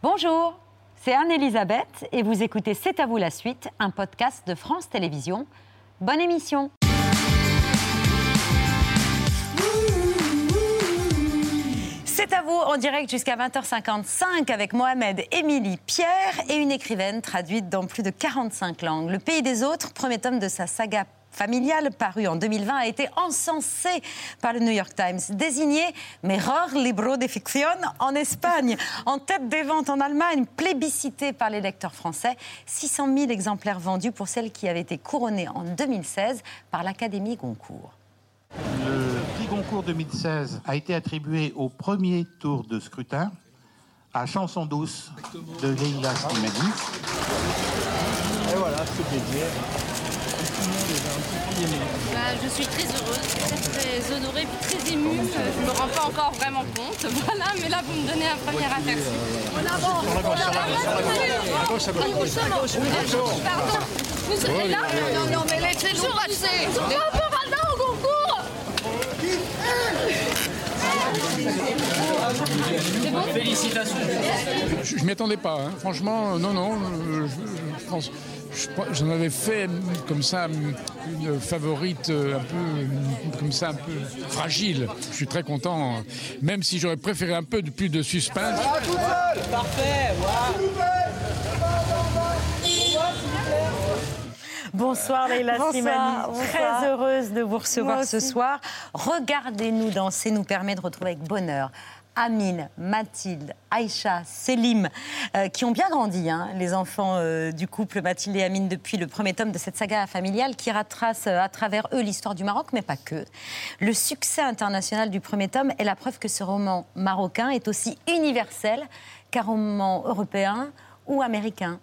Bonjour, c'est Anne-Elisabeth et vous écoutez C'est à vous la suite, un podcast de France Télévisions. Bonne émission C'est à vous en direct jusqu'à 20h55 avec Mohamed, Émilie, Pierre et une écrivaine traduite dans plus de 45 langues. Le pays des autres, premier tome de sa saga familiale paru en 2020 a été encensé par le New York Times, désigné Mejor Libro de Ficción en Espagne, en tête des ventes en Allemagne, plébiscité par les lecteurs français, 600 000 exemplaires vendus pour celle qui avait été couronnée en 2016 par l'Académie Goncourt. Le prix Goncourt 2016 a été attribué au premier tour de scrutin à Chanson douce de Leila Slimani. Et voilà, c'est plaisir. Bah, je suis très heureuse, très, très honorée, puis très émue. Je me rends pas encore vraiment compte, voilà, mais là vous me donnez un premier aperçu. Pardon, vous serez là Non, non, mais elle est toujours assez. Au concours Je, je m'y attendais pas, hein. franchement, euh, non, non. euh, je pense- j'en avais fait euh, comme ça une favorite euh, un peu euh, comme ça, un peu fragile. Je suis très content, euh, même si j'aurais préféré un peu de plus de suspense. Bonsoir Leila Bonsoir, Slimani, bonsoir. très heureuse de vous recevoir ce soir. Regardez-nous danser nous permet de retrouver avec bonheur Amine, Mathilde, Aïcha, Selim, euh, qui ont bien grandi, hein, les enfants euh, du couple Mathilde et Amine, depuis le premier tome de cette saga familiale qui retrace euh, à travers eux l'histoire du Maroc, mais pas que. Le succès international du premier tome est la preuve que ce roman marocain est aussi universel qu'un roman européen ou américain.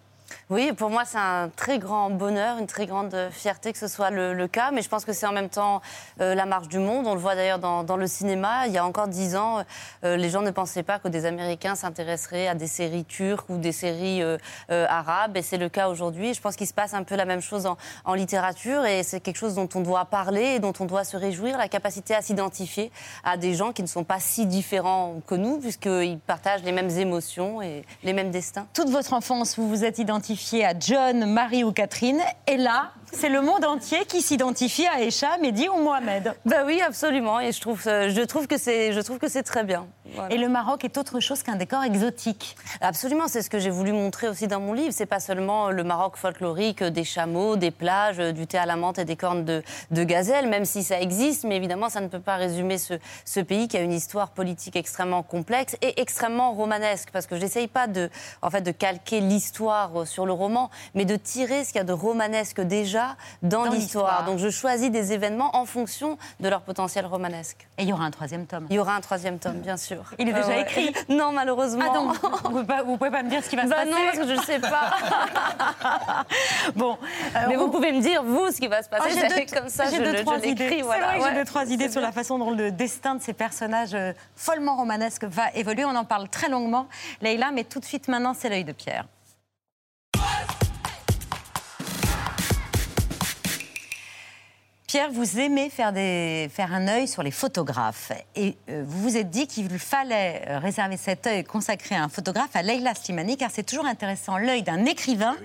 Oui, pour moi, c'est un très grand bonheur, une très grande fierté que ce soit le, cas. Mais je pense que c'est en même temps euh, la marche du monde. On le voit d'ailleurs dans, le cinéma. Il y a encore dix ans, euh, les gens ne pensaient pas que des Américains s'intéresseraient à des séries turques ou des séries euh, arabes. Et c'est le cas aujourd'hui. Je pense qu'il se passe un peu la même chose en, en littérature. Et c'est quelque chose dont on doit parler et dont on doit se réjouir. La capacité à s'identifier à des gens qui ne sont pas si différents que nous, puisqu'ils partagent les mêmes émotions et les mêmes destins. toute votre enfance, vous vous êtes identifié à John, Marie ou Catherine. Et là, c'est le monde entier qui s'identifie à Aïcha, Mehdi ou Mohamed. Bah oui, absolument. Et je trouve, euh, je trouve que c'est, je trouve que c'est très bien. Voilà. Et le Maroc est autre chose qu'un décor exotique. Absolument, c'est ce que j'ai voulu montrer aussi dans mon livre. C'est pas seulement le Maroc folklorique, euh, des chameaux, des plages, euh, du thé à la menthe et des cornes de, de gazelle, même si ça existe. Mais évidemment, ça ne peut pas résumer ce, ce pays qui a une histoire politique extrêmement complexe et extrêmement romanesque. Parce que j'essaye pas de, en fait, de calquer l'histoire sur le roman, mais de tirer ce qu'il y a de romanesque déjà dans, Dans l'histoire. Donc je choisis des événements en fonction de leur potentiel romanesque. Et il y aura un troisième tome. Il y aura un troisième tome, bien sûr. Il est déjà ouais. écrit Non, malheureusement. Ah donc, vous pouvez, pas, vous pouvez pas me dire ce qui va se Bah passer non, parce que je ne sais pas. Bon, euh, Mais on- vous pouvez me dire, vous, ce qui va se Ah, passer. j'ai deux, comme ça, j'ai deux, trois idées. Voilà. que j'ai Ouais. deux, trois idées sur la façon dont le destin de ces personnages euh, follement romanesques va évoluer. On en parle très longuement, Leïla, mais tout de suite maintenant, c'est l'œil de Pierre. Pierre, vous aimez faire, des, faire un œil sur les photographes. Et euh, vous vous êtes dit qu'il fallait euh, réserver cet œil consacré à un photographe, à Leila Slimani, car c'est toujours intéressant l'œil d'un écrivain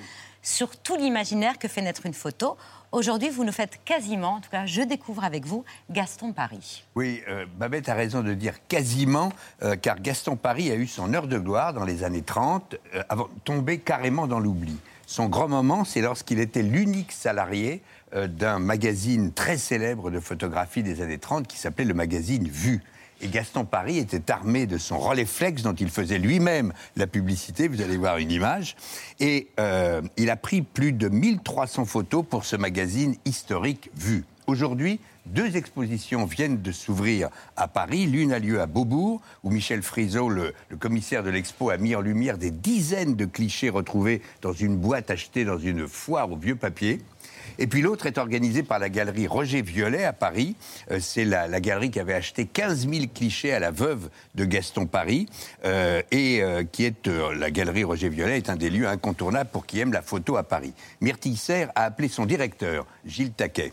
sur tout l'imaginaire que fait naître une photo. Aujourd'hui, vous nous faites quasiment, en tout cas, je découvre avec vous, Gaston Paris. Oui, euh, Babette a raison de dire quasiment, euh, car Gaston Paris a eu son heure de gloire dans les années 30, euh, avant de tomber carrément dans l'oubli. Son grand moment, c'est lorsqu'il était l'unique salarié d'un magazine très célèbre de photographie des années 30 qui s'appelait le magazine Vue. Et Gaston Paris était armé de son Rolleiflex dont il faisait lui-même la publicité, vous allez voir une image. Et euh, il a pris plus de 1300 photos pour ce magazine historique Vue. Aujourd'hui, deux expositions viennent de s'ouvrir à Paris. L'une a lieu à Beaubourg, où Michel Friseau, le, le commissaire de l'expo, a mis en lumière des dizaines de clichés retrouvés dans une boîte achetée dans une foire au vieux papier. Et puis l'autre est organisée par la galerie Roger Violet à Paris. Euh, c'est la, la galerie qui avait acheté 15 000 clichés à la veuve de Gaston Paris. euh, et euh, qui est, la galerie Roger Violet est un des lieux incontournables pour qui aime la photo à Paris. Myrtille Serre a appelé son directeur, Gilles Taquet.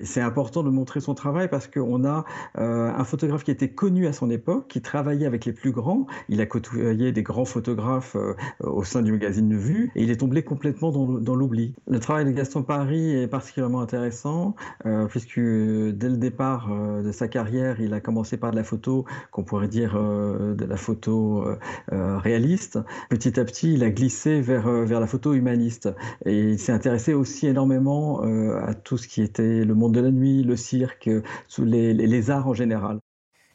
C'est important de montrer son travail parce qu'on a euh, un photographe qui était connu à son époque, qui travaillait avec les plus grands. Il a côtoyé des grands photographes euh, au sein du magazine Vue et il est tombé complètement dans, l'oubli. Le travail de Gaston Paris est particulièrement intéressant euh, puisque dès le départ de sa carrière, il a commencé par de la photo qu'on pourrait dire de la photo réaliste. Petit à petit, il a glissé vers, vers la photo humaniste et il s'est intéressé aussi énormément à tout ce qui était le monde de la nuit, le cirque, sous les, les arts en général.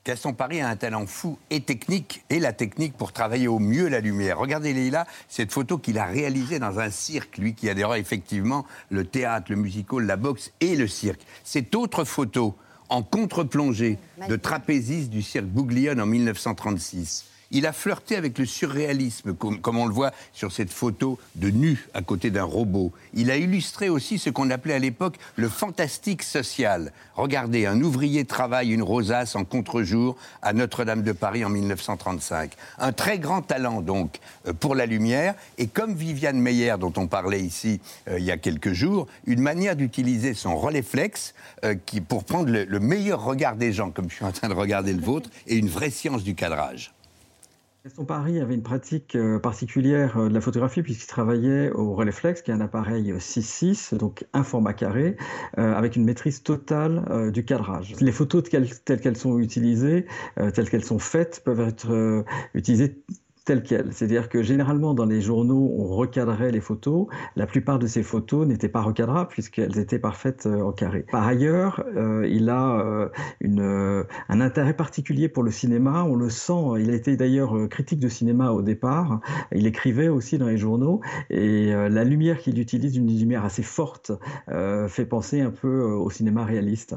Gaston Paris a un talent fou et technique, et la technique pour travailler au mieux la lumière. Regardez Leïla, cette photo qu'il a réalisée dans un cirque, lui qui adhérait effectivement le théâtre, le musical, la boxe et le cirque. Cette autre photo en contre-plongée de trapéziste du cirque Bouglione en 1936. Il a flirté avec le surréalisme, comme, on le voit sur cette photo de nu à côté d'un robot. Il a illustré aussi ce qu'on appelait à l'époque le fantastique social. Regardez, un ouvrier travaille une rosace en contre-jour à Notre-Dame de Paris en 1935. Un très grand talent donc euh, pour la lumière et comme Viviane Meyer dont on parlait ici euh, il y a quelques jours, une manière d'utiliser son relais-flex euh, qui, pour prendre le meilleur regard des gens, comme je suis en train de regarder le vôtre, et une vraie science du cadrage. Gaston Paris avait une pratique euh, particulière euh, de la photographie puisqu'il travaillait au Releflex, qui est un appareil 6.6, donc un format carré, euh, avec une maîtrise totale du cadrage. Les photos telles qu'elles sont utilisées, telles qu'elles sont faites, peuvent être utilisées C'est-à-dire que généralement dans les journaux, on recadrait les photos. La plupart de ces photos n'étaient pas recadrables puisqu'elles étaient parfaites euh, en carré. Par ailleurs, euh, il a euh, un intérêt particulier pour le cinéma. On le sent. Il a été d'ailleurs critique de cinéma au départ. Il écrivait aussi dans les journaux et la lumière qu'il utilise, une lumière assez forte, fait penser un peu au cinéma réaliste.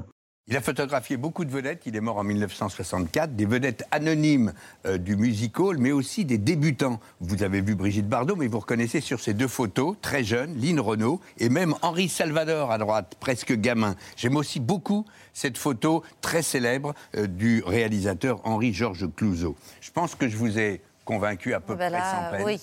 Il a photographié beaucoup de vedettes, il est mort en 1964, des vedettes anonymes euh, du musical, mais aussi des débutants. Vous avez vu Brigitte Bardot, mais vous reconnaissez sur ces deux photos, très jeune, Lynn Renault, et même Henri Salvador à droite, presque gamin. J'aime aussi beaucoup cette photo très célèbre euh, du réalisateur Henri-Georges Clouzot. Je pense que je vous ai convaincu à peu près sans peine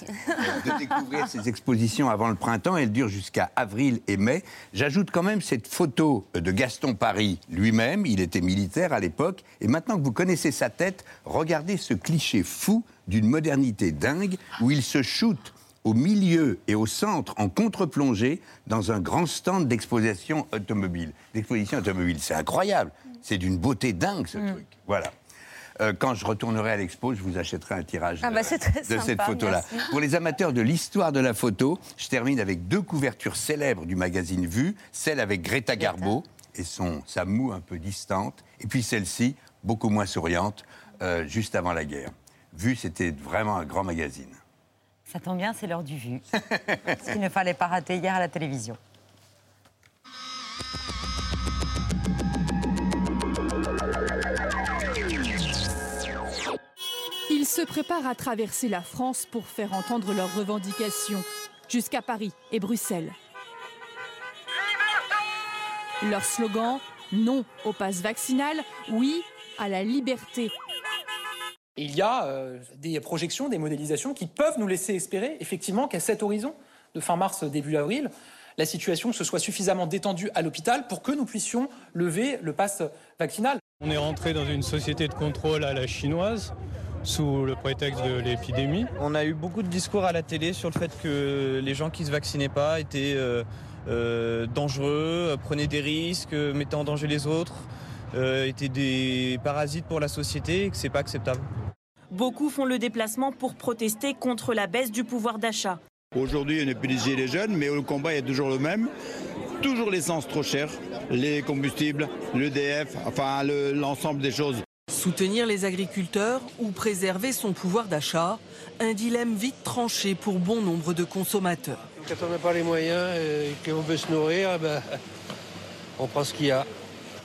de découvrir ces expositions avant le printemps. Elles durent jusqu'à avril et mai. J'ajoute quand même cette photo de Gaston Paris lui-même. Il était militaire à l'époque. Et maintenant que vous connaissez sa tête, regardez ce cliché fou d'une modernité dingue où il se shoot au milieu et au centre en contre-plongée dans un grand stand d'exposition automobile. D'exposition automobile, c'est incroyable. C'est d'une beauté dingue ce mm. truc. Voilà. Euh, quand je retournerai à l'expo, je vous achèterai un tirage ah bah, de, cette photo-là. Pour les amateurs de l'histoire de la photo, je termine avec deux couvertures célèbres du magazine Vue, celle avec Greta Garbo et son, sa moue un peu distante, et puis celle-ci, beaucoup moins souriante, euh, juste avant la guerre. Vue, c'était vraiment un grand magazine. Ça tombe bien, c'est l'heure du Vue. ce qu'il ne fallait pas rater hier à la télévision. Se préparent à traverser la France pour faire entendre leurs revendications, jusqu'à Paris et Bruxelles. Leur slogan Non au pass vaccinal, oui à la liberté. Il y a euh, des projections, des modélisations qui peuvent nous laisser espérer effectivement qu'à cet horizon de fin mars, début avril, la situation se soit suffisamment détendue à l'hôpital pour que nous puissions lever le pass vaccinal. On est rentré dans une société de contrôle à la chinoise sous le prétexte de l'épidémie. On a eu beaucoup de discours à la télé sur le fait que les gens qui ne se vaccinaient pas étaient euh, euh, dangereux, prenaient des risques, mettaient en danger les autres, euh, étaient des parasites pour la société et que c'est pas acceptable. Beaucoup font le déplacement pour protester contre la baisse du pouvoir d'achat. Aujourd'hui, on n'est plus des les jeunes, mais le combat est toujours le même. Toujours l'essence trop chère, les combustibles, l'EDF, enfin l'ensemble des choses. Soutenir les agriculteurs ou préserver son pouvoir d'achat, un dilemme vite tranché pour bon nombre de consommateurs. Quand on n'a pas les moyens et qu'on veut se nourrir, eh ben, on prend ce qu'il y a.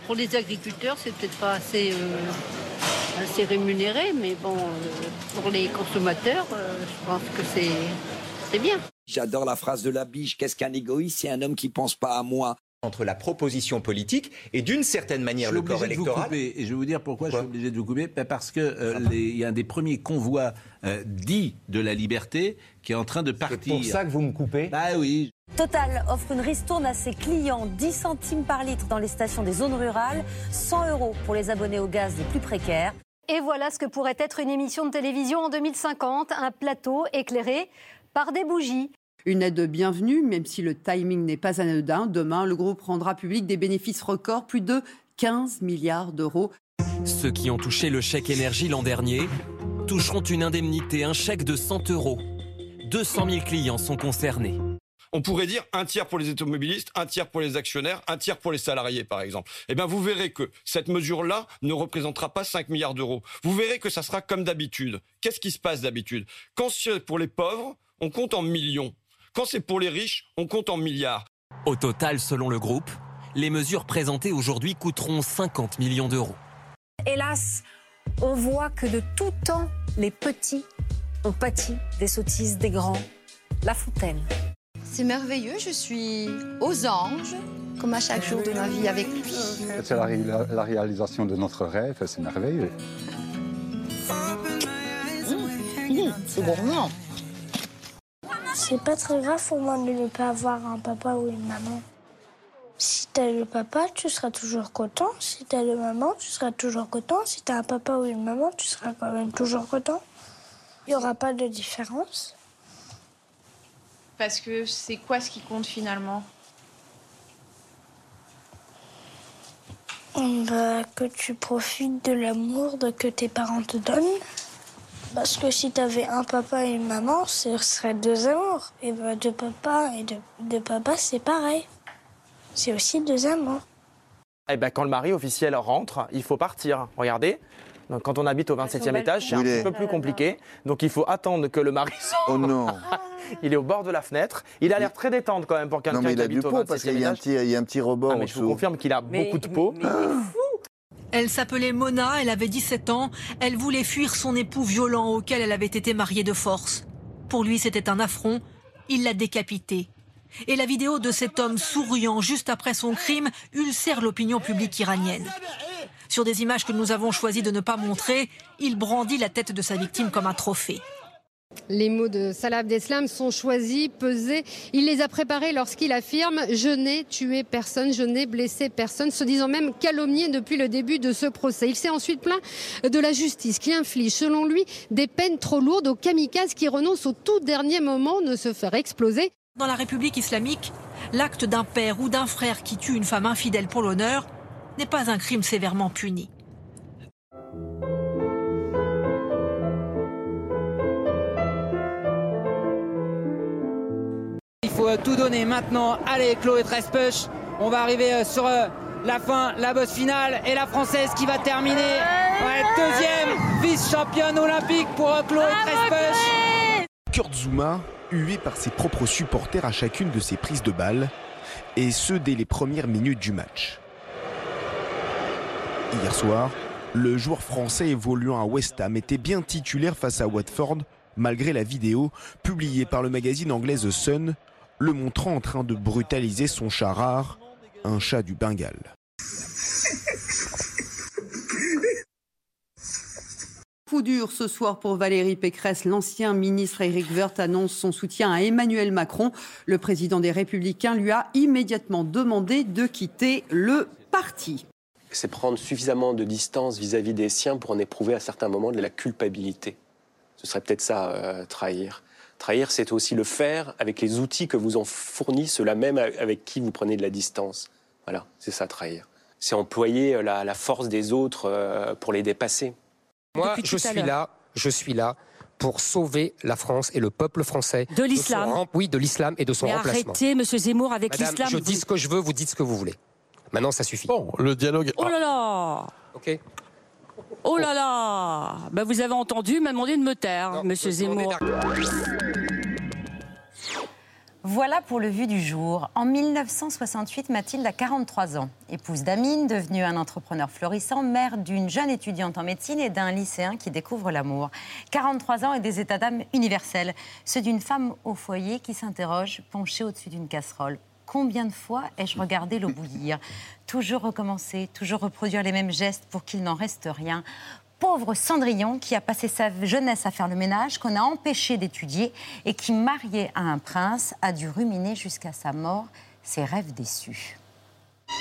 Pour les agriculteurs, c'est peut-être pas assez, euh, assez, rémunéré, mais bon, euh, pour les consommateurs, euh, je pense que c'est bien. J'adore la phrase de la biche, qu'est-ce qu'un égoïste? C'est un homme qui pense pas à moi. Entre la proposition politique et d'une certaine manière Je suis le corps obligé de vous électoral. couper, et je vais vous dire pourquoi, je suis obligé de vous couper. Ben, Parce que euh, y a un des premiers convois euh, dits de la liberté qui est en train de partir. pour ça que vous me coupez Bah oui. Total offre une ristourne à ses clients, 10 centimes par litre dans les stations des zones rurales, 100 euros pour les abonnés au gaz les plus précaires. Et voilà ce que pourrait être une émission de télévision en 2050, un plateau éclairé par des bougies. Une aide bienvenue, même si le timing n'est pas anodin. Demain, le groupe rendra public des bénéfices records, plus de 15 milliards d'euros. Ceux qui ont touché le chèque énergie l'an dernier toucheront une indemnité, un chèque de 100 euros. 200 000 clients sont concernés. On pourrait dire un tiers pour les automobilistes, un tiers pour les actionnaires, un tiers pour les salariés, par exemple. Eh bien, vous verrez que cette mesure-là ne représentera pas 5 milliards d'euros. Vous verrez que ça sera comme d'habitude. Qu'est-ce qui se passe d'habitude? Quand c'est pour les pauvres, on compte en millions. Quand c'est pour les riches, on compte en milliards. Au total, selon le groupe, les mesures présentées aujourd'hui coûteront 50 millions d'euros. Hélas, on voit que de tout temps, les petits ont pâti des sottises des grands. La Fontaine. C'est merveilleux, je suis aux anges, comme à chaque jour de ma vie avec lui. C'est la, ré- la réalisation de notre rêve, c'est merveilleux. C'est gourmand. C'est pas très grave pour moi de ne pas avoir un papa ou une maman. Si t'as le papa, tu seras toujours content. Si t'as le maman, tu seras toujours content. Si t'as un papa ou une maman, tu seras quand même toujours content. Il n'y aura pas de différence. Parce que c'est quoi ce qui compte finalement? Bah, que tu profites de l'amour que tes parents te donnent. Parce que si t'avais un papa et une maman, ce serait deux amours. Et bah, deux papas et deux, deux papas, c'est pareil. C'est aussi deux amours. Eh ben, quand le mari officiel rentre, il faut partir. Regardez. Donc, quand on habite au 27e étage, c'est un il petit peu plus compliqué. Donc il faut attendre que le mari sorte. Oh non Il est au bord de la fenêtre. Il a l'air très détente quand même pour Non, quelqu'un mais qui il a du habite au pot 27e parce qu'il y a un étage. petit, il y a un petit rebord Ah, mais je vous confirme qu'il a beaucoup de peau. Elle s'appelait Mona, elle avait 17 ans, elle voulait fuir son époux violent auquel elle avait été mariée de force. Pour lui, c'était un affront, il l'a décapité. Et la vidéo de cet homme souriant juste après son crime ulcère l'opinion publique iranienne. Sur des images que nous avons choisi de ne pas montrer, il brandit la tête de sa victime comme un trophée. Les mots de Salah Abdeslam sont choisis, pesés. Il les a préparés lorsqu'il affirme ⁇ Je n'ai tué personne, je n'ai blessé personne ⁇ se disant même calomnié depuis le début de ce procès. Il s'est ensuite plaint de la justice qui inflige, selon lui, des peines trop lourdes aux kamikazes qui renoncent au tout dernier moment de se faire exploser. Dans la République islamique, l'acte d'un père ou d'un frère qui tue une femme infidèle pour l'honneur n'est pas un crime sévèrement puni. Faut euh, tout donner maintenant. Allez, Chloé Trespech, on va arriver euh, sur euh, la fin, la bosse finale. Et la Française qui va terminer. Ouais, deuxième vice-championne olympique pour Chloé Trespech. Kurt Zuma, hué par ses propres supporters à chacune de ses prises de balles, et ce dès les premières minutes du match. Hier soir, le joueur français évoluant à West Ham était bien titulaire face à Watford, malgré la vidéo publiée par le magazine anglais The Sun, le montrant en train de brutaliser son chat rare, un chat du Bengale. Coup dur ce soir pour Valérie Pécresse. L'ancien ministre Éric Woerth annonce son soutien à Emmanuel Macron. Le président des Républicains lui a immédiatement demandé de quitter le parti. c'est prendre suffisamment de distance vis-à-vis des siens pour en éprouver à certains moments de la culpabilité. Ce serait peut-être ça, euh, trahir. Trahir, c'est aussi le faire avec les outils que vous en fournit ceux-là même avec qui vous prenez de la distance. Voilà, c'est ça, trahir. C'est employer euh, la, la force des autres euh, pour les dépasser. Moi, je suis là, je suis là pour sauver la France et le peuple français. De l'islam. Oui, de l'islam et de son Mais remplacement. arrêtez, monsieur Zemmour, avec l'islam. je vous- dis ce que je veux, vous dites ce que vous voulez. Maintenant, ça suffit. Bon, le dialogue. Oh là là Ok. Oh là là Ben, Vous avez entendu, m'a demandé de me taire, monsieur Zemmour. Voilà pour le vu du jour. En 1968, Mathilde a 43 ans. Épouse d'Amine, devenue un entrepreneur florissant, mère d'une jeune étudiante en médecine et d'un lycéen qui découvre l'amour. 43 ans et des états d'âme universels. Ceux d'une femme au foyer qui s'interroge, penchée au-dessus d'une casserole. Combien de fois ai-je regardé l'eau bouillir Toujours recommencer, toujours reproduire les mêmes gestes pour qu'il n'en reste rien. Pauvre Cendrillon qui a passé sa jeunesse à faire le ménage, qu'on a empêché d'étudier et qui, marié à un prince, a dû ruminer jusqu'à sa mort ses rêves déçus.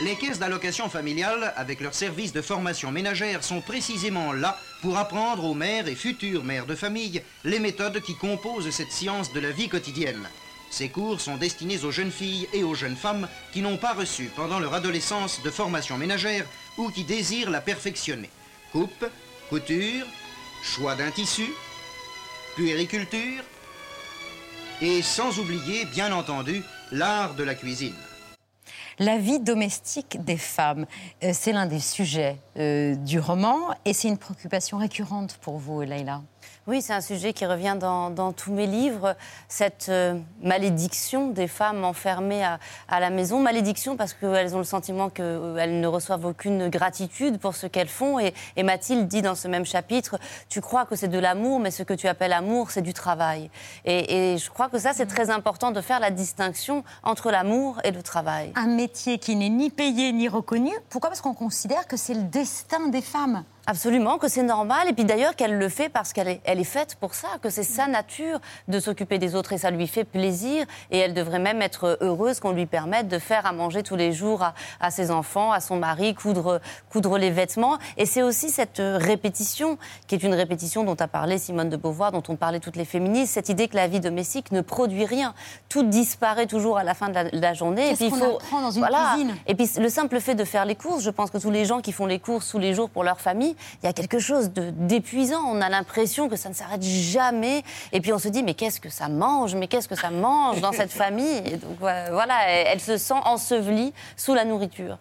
Les caisses d'allocation familiale, avec leur service de formation ménagère, sont précisément là pour apprendre aux mères et futures mères de famille les méthodes qui composent cette science de la vie quotidienne. Ces cours sont destinés aux jeunes filles et aux jeunes femmes qui n'ont pas reçu pendant leur adolescence de formation ménagère ou qui désirent la perfectionner. Coupe, couture, choix d'un tissu, puériculture et sans oublier, bien entendu, l'art de la cuisine. La vie domestique des femmes, euh, c'est l'un des sujets euh, du roman et c'est une préoccupation récurrente pour vous, Leïla. Oui, c'est un sujet qui revient dans, tous mes livres, cette euh, malédiction des femmes enfermées à, la maison. Malédiction parce qu'elles ont le sentiment qu'elles ne reçoivent aucune gratitude pour ce qu'elles font. Et, Mathilde dit dans ce même chapitre, tu crois que c'est de l'amour, mais ce que tu appelles amour, c'est du travail. Et, je crois que ça, c'est très important de faire la distinction entre l'amour et le travail. Un métier qui n'est ni payé ni reconnu. Pourquoi? Parce qu'on considère que c'est le destin des femmes. Absolument, que c'est normal. Et puis d'ailleurs qu'elle le fait parce qu'elle est, elle est faite pour ça, que c'est sa nature de s'occuper des autres et ça lui fait plaisir. Et elle devrait même être heureuse qu'on lui permette de faire à manger tous les jours à, ses enfants, à son mari, coudre, coudre les vêtements. Et c'est aussi cette répétition, qui est une répétition dont a parlé Simone de Beauvoir, dont ont parlé toutes les féministes, cette idée que la vie domestique ne produit rien. Tout disparaît toujours à la fin de la, journée. Et puis il faut. Dans une voilà. Cuisine? Et puis le simple fait de faire les courses, je pense que tous les gens qui font les courses tous les jours pour leur famille, il y a quelque chose d'épuisant. On a l'impression que ça ne s'arrête jamais. Et puis on se dit, mais qu'est-ce que ça mange? Mais qu'est-ce que ça mange dans cette famille? Et donc voilà, elle, se sent ensevelie sous la nourriture.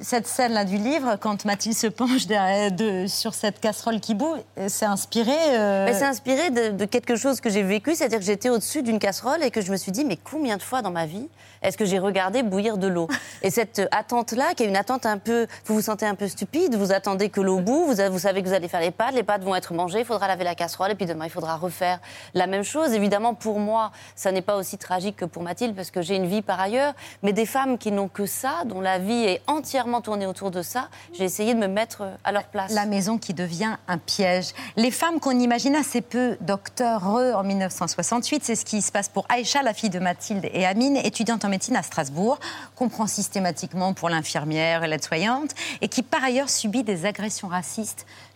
cette scène-là du livre, quand Mathilde se penche de, sur cette casserole qui bout, c'est inspiré euh, C'est inspiré de, quelque chose que j'ai vécu, c'est-à-dire que j'étais au-dessus d'une casserole et que je me suis dit, mais combien de fois dans ma vie est-ce que j'ai regardé bouillir de l'eau? Et cette attente-là, qui est une attente un peu, vous vous sentez un peu stupide, vous attendez que l'eau bout, vous, vous savez que vous allez faire les pâtes, les pâtes vont être mangées, il faudra laver la casserole et puis demain il faudra refaire la même chose. Évidemment, pour moi, ça n'est pas aussi tragique que pour Mathilde parce que j'ai une vie par ailleurs, mais des femmes qui n'ont que ça, dont la vie est entièrement tournée autour de ça, j'ai essayé de me mettre à leur place. La maison qui devient un piège. Les femmes qu'on imagine assez peu docteur en 1968, c'est ce qui se passe pour Aïcha, la fille de Mathilde et Amine, étudiante en médecine à Strasbourg, qu'on prend systématiquement pour l'infirmière et l'aide-soignante, et qui par ailleurs subit des agressions racistes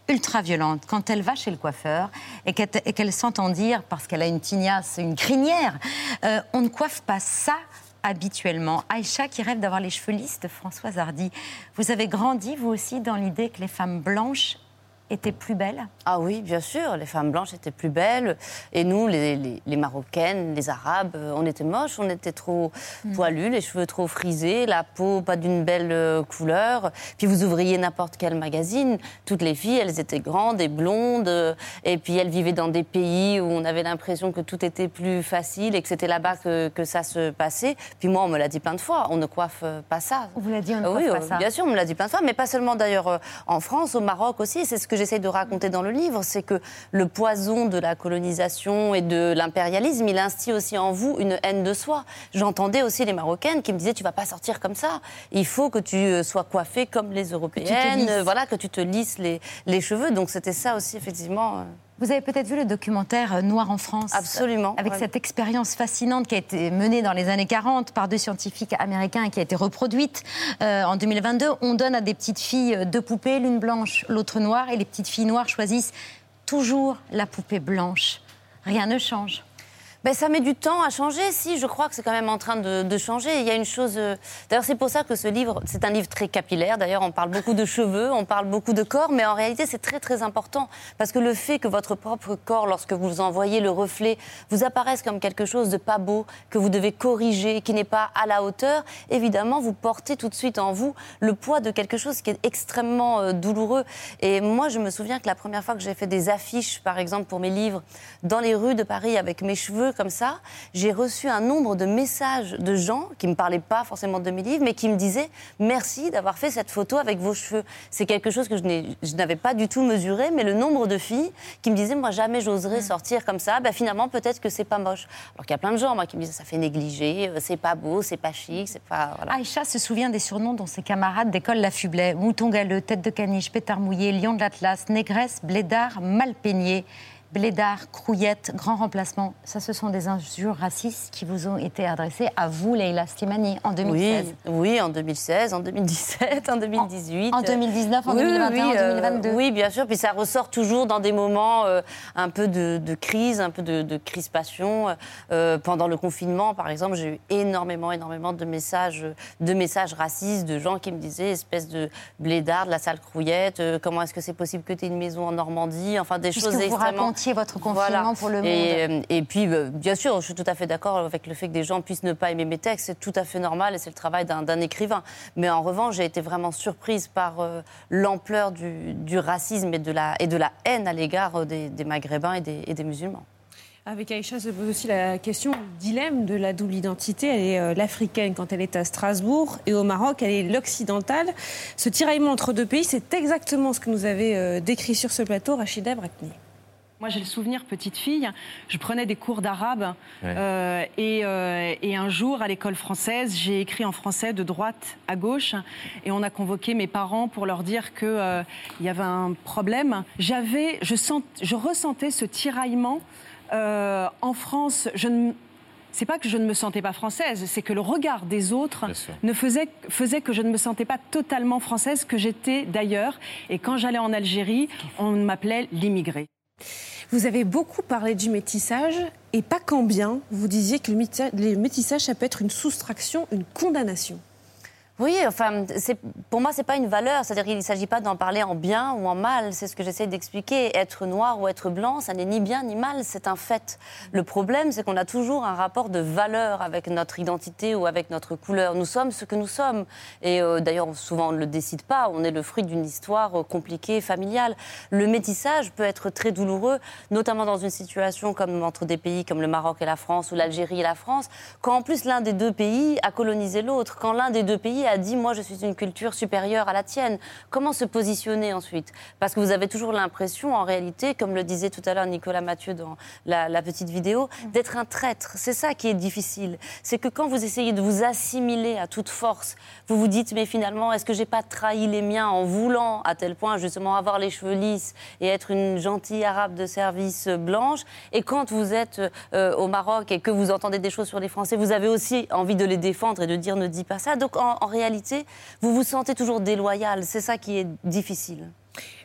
ultra violentes quand elle va chez le coiffeur et qu'elle s'entend dire, parce qu'elle a une tignasse, une crinière, euh, on ne coiffe pas ça habituellement. Aïcha qui rêve d'avoir les cheveux lisses de Françoise Hardy. Vous avez grandi, vous aussi, dans l'idée que les femmes blanches étaient plus belles Ah oui, bien sûr, les femmes blanches étaient plus belles. Et nous, les, Marocaines, les Arabes, euh, on était moches, on était trop mm. poilus, les cheveux trop frisés, la peau pas d'une belle euh, couleur. Puis vous ouvriez n'importe quel magazine, toutes les filles, elles étaient grandes et blondes. Euh, et puis elles vivaient dans des pays où on avait l'impression que tout était plus facile et que c'était là-bas que, que, ça se passait. Puis moi, on me l'a dit plein de fois, on ne coiffe pas ça. On vous l'a dit, on ne coiffe pas ça Bien sûr, on me l'a dit plein de fois, mais pas seulement d'ailleurs en France, au Maroc aussi. C'est ce que j'essaie de raconter dans le livre, c'est que le poison de la colonisation et de l'impérialisme, il instille aussi en vous une haine de soi. J'entendais aussi les Marocaines qui me disaient tu vas pas sortir comme ça. Il faut que tu euh, sois coiffée comme les Européennes, voilà, que tu te lisses les, les cheveux. Donc c'était ça aussi effectivement. Vous avez peut-être vu le documentaire euh, Noir en France Absolument. Avec cette expérience fascinante qui a été menée dans les années 40 par deux scientifiques américains et qui a été reproduite euh, en 2022. On donne à des petites filles euh, deux poupées, l'une blanche, l'autre noire, et les petites filles noires choisissent toujours la poupée blanche. Rien ne change. Ben, ça met du temps à changer. Si, je crois que c'est quand même en train de, changer. Il y a une chose. Euh, d'ailleurs, c'est pour ça que ce livre, c'est un livre très capillaire. D'ailleurs, on parle beaucoup de cheveux, on parle beaucoup de corps, mais en réalité, c'est très très important parce que le fait que votre propre corps, lorsque vous envoyez le reflet, vous apparaisse comme quelque chose de pas beau, que vous devez corriger, qui n'est pas à la hauteur, évidemment, vous portez tout de suite en vous le poids de quelque chose qui est extrêmement euh, douloureux. Et moi, je me souviens que la première fois que j'ai fait des affiches, par exemple, pour mes livres, dans les rues de Paris avec mes cheveux, comme ça, j'ai reçu un nombre de messages de gens qui ne me parlaient pas forcément de mes livres, mais qui me disaient merci d'avoir fait cette photo avec vos cheveux. C'est quelque chose que je n'avais pas du tout mesuré, mais le nombre de filles qui me disaient moi jamais j'oserais sortir comme ça, ben, finalement peut-être que c'est pas moche. Alors qu'il y a plein de gens moi, qui me disent ça fait négligé, euh, c'est pas beau, c'est pas chic, c'est pas. Voilà. Aïcha se souvient des surnoms dont ses camarades d'école l'affublaient. Mouton galeux, tête de caniche, pétard mouillé, lion de l'Atlas, négresse, blédard, mal peigné. Blédard, crouillette, grand remplacement, ça ce sont des injures racistes qui vous ont été adressées à vous, Leïla Slimani, en 2016. Oui, oui, en 2016, en 2017, en 2018. En 2019, en Oui, 2021, en oui, euh, 2022. oui, bien sûr. Puis ça ressort toujours dans des moments euh, un peu de, de crise, un peu de, de crispation. Euh, pendant le confinement, par exemple, j'ai eu énormément, énormément de messages, de messages racistes, de gens qui me disaient espèce de blédard, de la sale crouillette, euh, comment est-ce que c'est possible que tu aies une maison en Normandie? Enfin, des Puisque choses extrêmement... racontiez votre confinement Voilà. pour le monde. Et, euh, et puis, euh, bien sûr, je suis tout à fait d'accord avec le fait que des gens puissent ne pas aimer mes textes. C'est tout à fait normal et c'est le travail d'un écrivain. Mais en revanche, j'ai été vraiment surprise par euh, l'ampleur du, du racisme et de la, et de la haine à l'égard des, des Maghrébins et des, et des musulmans. Avec Aïcha se pose aussi la question, le dilemme de la double identité. Elle est euh, l'africaine quand elle est à Strasbourg et au Maroc, elle est l'occidentale. Ce tiraillement entre deux pays, c'est exactement ce que nous avez euh, décrit sur ce plateau Rachida Brakni. Moi, j'ai le souvenir, petite fille, je prenais des cours d'arabe Ouais. euh, et, euh, et un jour, à l'école française, j'ai écrit en français de droite à gauche et on a convoqué mes parents pour leur dire qu'il y avait un problème. J'avais, je, sent, je ressentais ce tiraillement euh, en France. Je ne, c'est pas que je ne me sentais pas française, c'est que le regard des autres ne faisait, faisait que je ne me sentais pas totalement française, que j'étais d'ailleurs. Et quand j'allais en Algérie, on m'appelait l'immigré. Vous avez beaucoup parlé du métissage et pas quand bien. Vous disiez que le métissa- le métissage, ça peut être une soustraction, une condamnation. Oui, enfin, pour moi, c'est pas une valeur. C'est-à-dire qu'il ne s'agit pas d'en parler en bien ou en mal. C'est ce que j'essaie d'expliquer. Être noir ou être blanc, ça n'est ni bien ni mal, c'est un fait. Le problème, c'est qu'on a toujours un rapport de valeur avec notre identité ou avec notre couleur. Nous sommes ce que nous sommes. Et euh, d'ailleurs, souvent, on ne le décide pas. On est le fruit d'une histoire euh, compliquée, familiale. Le métissage peut être très douloureux, notamment dans une situation comme entre des pays comme le Maroc et la France ou l'Algérie et la France, quand en plus l'un des deux pays a colonisé l'autre, quand l'un des deux a dit moi je suis une culture supérieure à la tienne. Comment se positionner ensuite? Parce que vous avez toujours l'impression, en réalité, comme le disait tout à l'heure Nicolas Mathieu dans la, la petite vidéo, d'être un traître. C'est ça qui est difficile. C'est que quand vous essayez de vous assimiler à toute force, vous vous dites mais finalement est-ce que j'ai pas trahi les miens en voulant à tel point justement avoir les cheveux lisses et être une gentille arabe de service blanche? Et quand vous êtes euh, au Maroc et que vous entendez des choses sur les Français, vous avez aussi envie de les défendre et de dire ne dis pas ça. Donc en, en réalité, vous vous sentez toujours déloyal. C'est ça qui est difficile.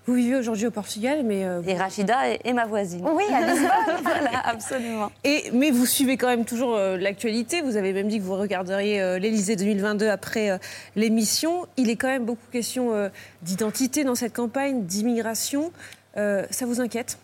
Vous vivez aujourd'hui au Portugal, mais... euh, Et Rachida est, est ma voisine. Oui, à Lisbonne. voilà, absolument. Et, mais vous suivez quand même toujours euh, l'actualité. Vous avez même dit que vous regarderiez euh, l'Élysée 2022 après euh, l'émission. Il est quand même beaucoup question euh, d'identité dans cette campagne, d'immigration. Euh, ça vous inquiète?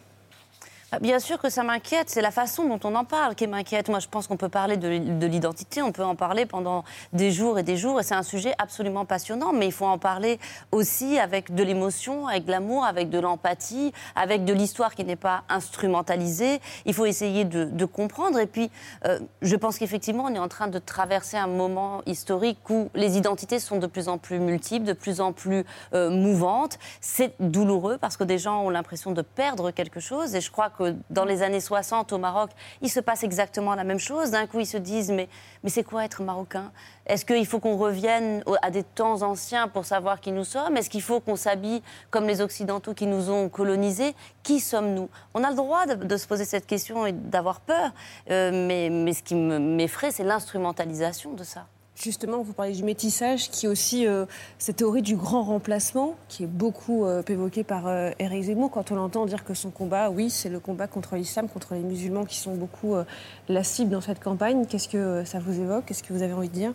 Bien sûr que ça m'inquiète, c'est la façon dont on en parle qui m'inquiète. Moi, je pense qu'on peut parler de, de l'identité, on peut en parler pendant des jours et des jours, et c'est un sujet absolument passionnant, mais il faut en parler aussi avec de l'émotion, avec de l'amour, avec de l'empathie, avec de l'histoire qui n'est pas instrumentalisée. Il faut essayer de, comprendre, et puis euh, je pense qu'effectivement, on est en train de traverser un moment historique où les identités sont de plus en plus multiples, de plus en plus euh, mouvantes. C'est douloureux parce que des gens ont l'impression de perdre quelque chose, et je crois dans les années 60 au Maroc, il se passe exactement la même chose. D'un coup, ils se disent mais, mais c'est quoi être marocain? Est-ce qu'il faut qu'on revienne à des temps anciens pour savoir qui nous sommes? Est-ce qu'il faut qu'on s'habille comme les Occidentaux qui nous ont colonisés? Qui sommes-nous? On a le droit de, se poser cette question et d'avoir peur, euh, mais, mais ce qui me- m'effraie, c'est l'instrumentalisation de ça. Justement, vous parlez du métissage, qui est aussi euh, cette théorie du grand remplacement, qui est beaucoup euh, évoquée par euh, Éric Zemmour quand on l'entend dire que son combat, oui, c'est le combat contre l'islam, contre les musulmans qui sont beaucoup euh, la cible dans cette campagne. Qu'est-ce que euh, ça vous évoque? Qu'est-ce que vous avez envie de dire?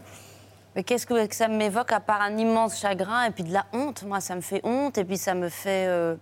Qu'est-ce que que ça m'évoque à part un immense chagrin et puis de la honte? Moi, ça me fait honte et puis ça me fait. euh,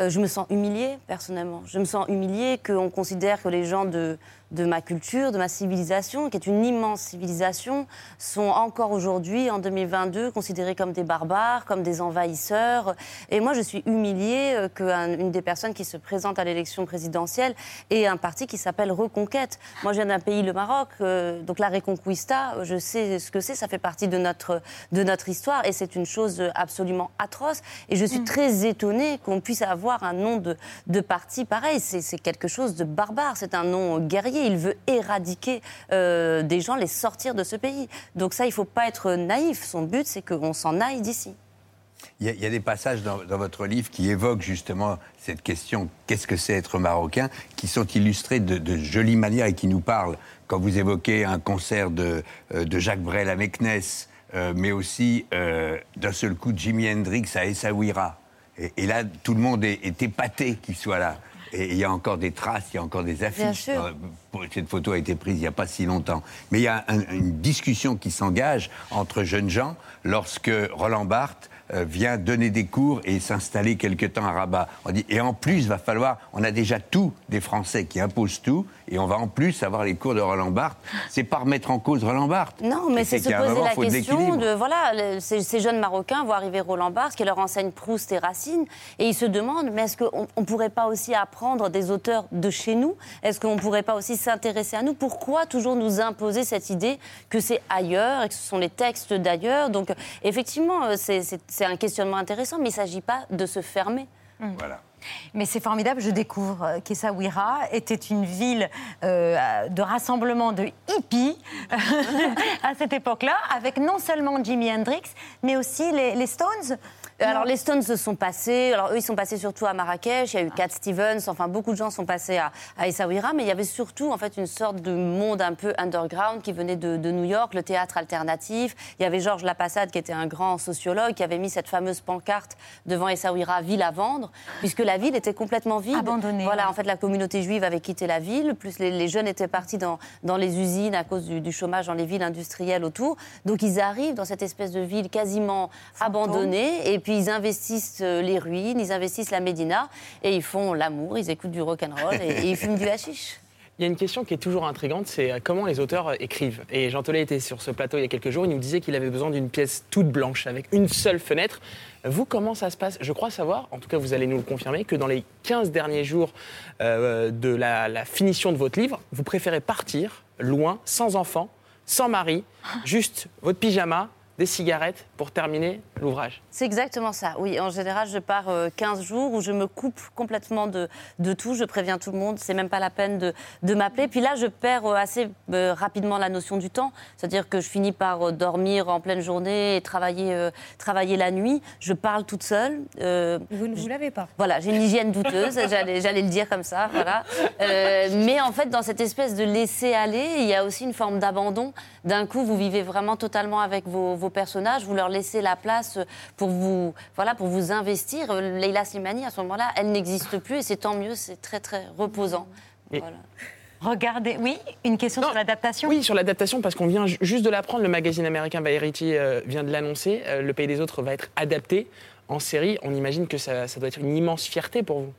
euh, je me sens humiliée, personnellement. Je me sens humiliée qu'on considère que les gens de, de ma culture, de ma civilisation, qui est une immense civilisation, sont encore aujourd'hui, en 2022, considérés comme des barbares, comme des envahisseurs. Et moi, je suis humiliée euh, qu'une des personnes qui se présente à l'élection présidentielle ait un parti qui s'appelle Reconquête. Moi, je viens d'un pays, le Maroc, euh, donc la Reconquista, je sais ce que c'est, ça fait partie de notre, de notre histoire et c'est une chose absolument atroce. Et je suis Mm. très étonnée qu'on puisse avoir un nom de, de parti pareil. C'est quelque chose de barbare, c'est un nom guerrier. Il veut éradiquer euh, des gens, les sortir de ce pays. Donc ça, il ne faut pas être naïf. Son but, c'est qu'on s'en aille d'ici. Il y, a, des passages dans, votre livre qui évoquent justement cette question qu'est-ce que c'est être marocain qui sont illustrés de, de jolies manières et qui nous parlent. Quand vous évoquez un concert de, euh, de Jacques Brel à Meknès, euh, mais aussi euh, d'un seul coup Jimi Hendrix à Essaouira. Et, et là, tout le monde est épaté qu'il soit là. Et il y a encore des traces, il y a encore des affiches. sûr. Euh, Cette photo a été prise il n'y a pas si longtemps. Mais il y a un- une discussion qui s'engage entre jeunes gens lorsque Roland Barthes vient donner des cours et s'installer quelque temps à Rabat. On dit, et en plus, va falloir, on a déjà tout des Français qui imposent tout, et on va en plus avoir les cours de Roland Barthes. C'est pas remettre en cause Roland Barthes. Non, mais c'est se poser moment, la de question de voilà, ces, ces jeunes Marocains voient arriver Roland Barthes qui leur enseigne Proust et Racine et ils se demandent mais est-ce qu'on ne pourrait pas aussi apprendre des auteurs de chez nous? Est-ce qu'on ne pourrait pas aussi s'intéresser à nous? Pourquoi toujours nous imposer cette idée que c'est ailleurs et que ce sont les textes d'ailleurs? Donc effectivement, euh, c'est- c'est un questionnement intéressant, mais il ne s'agit pas de se fermer. Voilà. Mais c'est formidable, je découvre euh, qu'Essaouira était une ville euh, de rassemblement de hippies à cette époque-là, avec non seulement Jimi Hendrix, mais aussi les, les Stones. Alors les Stones se sont passés, alors eux ils sont passés surtout à Marrakech, il y a eu Cat Stevens, enfin beaucoup de gens sont passés à, à Essaouira, mais il y avait surtout en fait une sorte de monde un peu underground qui venait de, de New York, le théâtre alternatif. Il y avait Georges Lapassade qui était un grand sociologue qui avait mis cette fameuse pancarte devant Essaouira, ville à vendre, puisque la ville était complètement vide. Abandonnée, Voilà, ouais. en fait la communauté juive avait quitté la ville, plus les, les jeunes étaient partis dans, dans les usines à cause du, du chômage dans les villes industrielles autour. Donc ils arrivent dans cette espèce de ville quasiment abandonnée. Et puis ils investissent euh, les ruines, ils investissent la Médina et ils font l'amour, ils écoutent du rock'n'roll et, et ils fument du hashish. Il y a une question qui est toujours intrigante, c'est euh, comment les auteurs euh, écrivent. Et Jean Tollet était sur ce plateau il y a quelques jours, il nous disait qu'il avait besoin d'une pièce toute blanche, avec une seule fenêtre. Vous, comment ça se passe? Je crois savoir, en tout cas vous allez nous le confirmer, que dans les 15 derniers jours euh, de la, la finition de votre livre, vous préférez partir loin, sans enfant, sans mari, juste votre pyjama, des cigarettes pour terminer l'ouvrage. C'est exactement ça. Oui, en général, je pars euh, 15 jours où je me coupe complètement de, de tout. Je préviens tout le monde. C'est même pas la peine de, de m'appeler. Puis là, je perds euh, assez euh, rapidement la notion du temps. C'est-à-dire que je finis par euh, dormir en pleine journée et travailler, euh, travailler la nuit. Je parle toute seule. Euh, Vous ne vous l'avez pas. Voilà, j'ai une hygiène douteuse, j'allais, j'allais le dire comme ça, voilà. Euh, mais en fait, dans cette espèce de laisser aller, il y a aussi une forme d'abandon. D'un coup, vous vivez vraiment totalement avec vos, vos personnages, vous leur laissez la place pour vous, voilà, pour vous investir. Leila Slimani, à ce moment-là, elle n'existe plus et c'est tant mieux, c'est très très reposant. Et- Voilà. Regardez, oui, une question sur l'adaptation. Oui, sur l'adaptation, parce qu'on vient ju- juste de l'apprendre, le magazine américain Variety euh, vient de l'annoncer, euh, Le Pays des Autres va être adapté en série. On imagine que ça, ça doit être une immense fierté pour vous.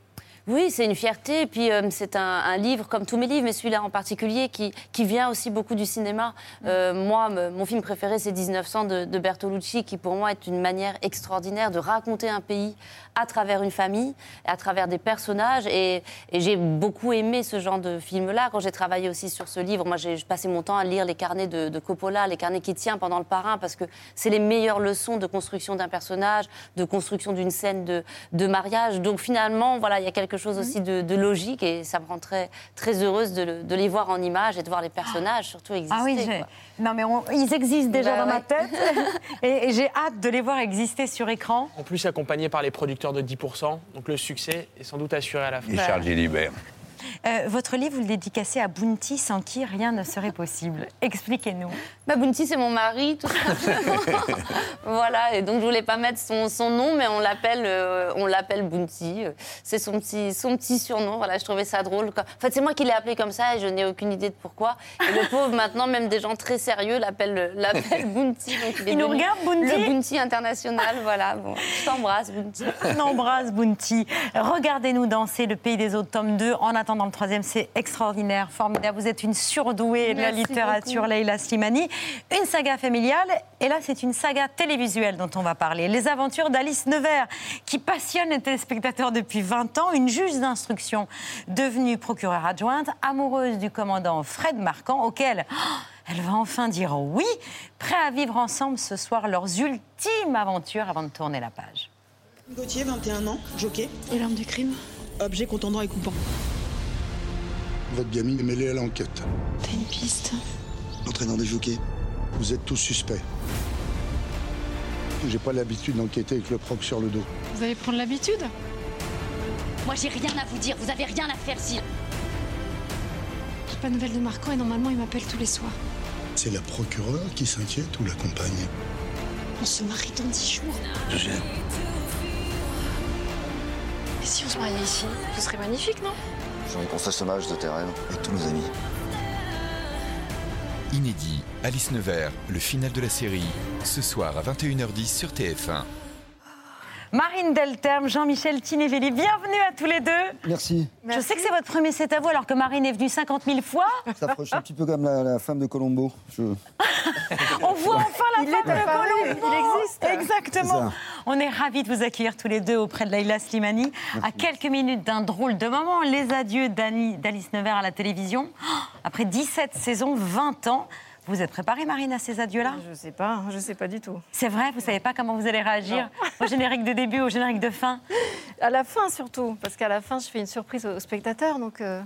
Oui, c'est une fierté. Et puis, euh, c'est un, un livre, comme tous mes livres, mais celui-là en particulier, qui, qui vient aussi beaucoup du cinéma. Euh, moi, mon film préféré, c'est 1900 de, de Bertolucci, qui pour moi est une manière extraordinaire de raconter un pays à travers une famille, à travers des personnages. Et, et j'ai beaucoup aimé ce genre de film-là. Quand j'ai travaillé aussi sur ce livre, moi, j'ai passé mon temps à lire les carnets de, de Coppola, les carnets qu'il tient pendant le parrain, parce que c'est les meilleures leçons de construction d'un personnage, de construction d'une scène de, de mariage. Donc finalement, voilà, il y a quelque chose aussi de, de logique et ça me rend très, très heureuse de, le- de les voir en images et de voir les personnages surtout exister. Ah oui, non mais on- ils existent déjà Bah dans ma tête et, et j'ai hâte de les voir exister sur écran. En plus, accompagné par les producteurs de 10%, donc le succès est sans doute assuré à la fin. Et Charles Gélibert. Euh, votre livre, vous le dédicacez à Bounty, sans qui rien ne serait possible. Expliquez-nous. Bah, Bounty, c'est mon mari, tout simplement. voilà, et donc je voulais pas mettre son, son nom, mais on l'appelle, euh, on l'appelle Bounty. C'est son petit, son petit surnom. Voilà, je trouvais ça drôle. En fait, c'est moi qui l'ai appelé comme ça et je n'ai aucune idée de pourquoi. Et le pauvre, maintenant, même des gens très sérieux l'appellent, l'appellent Bounty. Donc il nous regarde, Bounty Le Bounty international, voilà. Bon, je t'embrasse, Bounty. On embrasse Bounty. Regardez-nous danser le pays des autres, tome 2. En attendant, maintenant dans le troisième, c'est extraordinaire, formidable. Vous êtes une surdouée de la littérature, beaucoup. Leïla Slimani. Une saga familiale, et là, c'est une saga télévisuelle dont on va parler. Les aventures d'Alice Nevers, qui passionne les téléspectateurs depuis 20 ans. Une juge d'instruction devenue procureure adjointe, amoureuse du commandant Fred Marquand, auquel. oh, elle va enfin dire oui, prêt à vivre ensemble ce soir leurs ultimes aventures avant de tourner la page. Gauthier, 21 ans, jockey. Et l'arme du crime? Objet contendant et coupant. Votre gamine est mêlée à l'enquête. T'as une piste L'entraîneur des jockeys, vous êtes tous suspects. J'ai pas l'habitude d'enquêter avec le proc sur le dos. Vous allez prendre l'habitude Moi, j'ai rien à vous dire. Vous avez rien à faire si. J'ai pas de nouvelles de Marquand et normalement il m'appelle tous les soirs. C'est la procureure qui s'inquiète ou la compagne On se marie dans 10 jours. Je gère. Et si on se mariait ici? Ce serait magnifique, non? J'ai envie qu'on hommage de tes rêves avec tous nos amis. Inédit, Alice Nevers, le final de la série, ce soir à 21h10 sur TF1. Marine Delterme, Jean-Michel Tinévelli, bienvenue à tous les deux. Merci. Je sais que c'est votre premier C'est à vous alors que Marine est venue 50 000 fois. Ça approche un petit peu comme la, la femme de Colombo. Je... On voit enfin la Il femme de Colombo. il existe. Exactement. On est ravis de vous accueillir tous les deux auprès de Laïla Slimani. À quelques minutes d'un drôle de moment, les adieux d'Annie- d'Alice Nevers à la télévision. Oh, Après 17 saisons, 20 ans. Vous êtes préparée, Marine, à ces adieux-là? Je sais pas, je sais pas du tout. C'est vrai, vous savez pas comment vous allez réagir au générique de début, au générique de fin? À la fin surtout, parce qu'à la fin, je fais une surprise aux spectateurs, donc euh,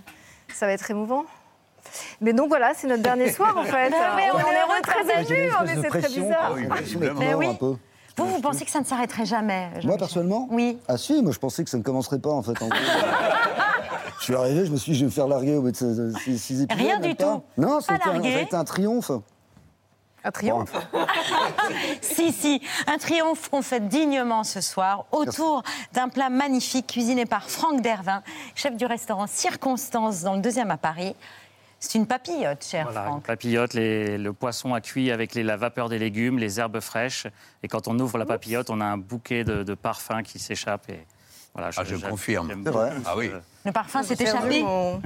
ça va être émouvant. Mais donc voilà, c'est notre dernier soir en fait. On est heureux, très émus, est- c'est très bizarre. Mais oui. un peu. Vous, vous pensez que ça ne s'arrêterait jamais Moi, personnellement Oui. Ah si, moi je pensais que ça ne commencerait pas en fait. en gros. je suis arrivé, je me suis dit, je vais me faire larguer au bout de ces, ces- ces épisodes. Rien du pas. tout. Non, Pas c'était un, ça a été un triomphe. Un triomphe Si, si, un triomphe qu'on fait dignement ce soir autour d'un plat magnifique cuisiné par Franck Dervin, chef du restaurant Circonstance dans le deuxième à Paris. C'est une papillote, cher Voilà, une Franck. papillote, les- le poisson à cuit avec les- la vapeur des légumes, les herbes fraîches. Et quand on ouvre la papillote, on a un bouquet de, de parfums qui s'échappe. Et voilà, Ah, je confirme. C'est vrai Ah oui. Le parfum s'est échappé. vraiment-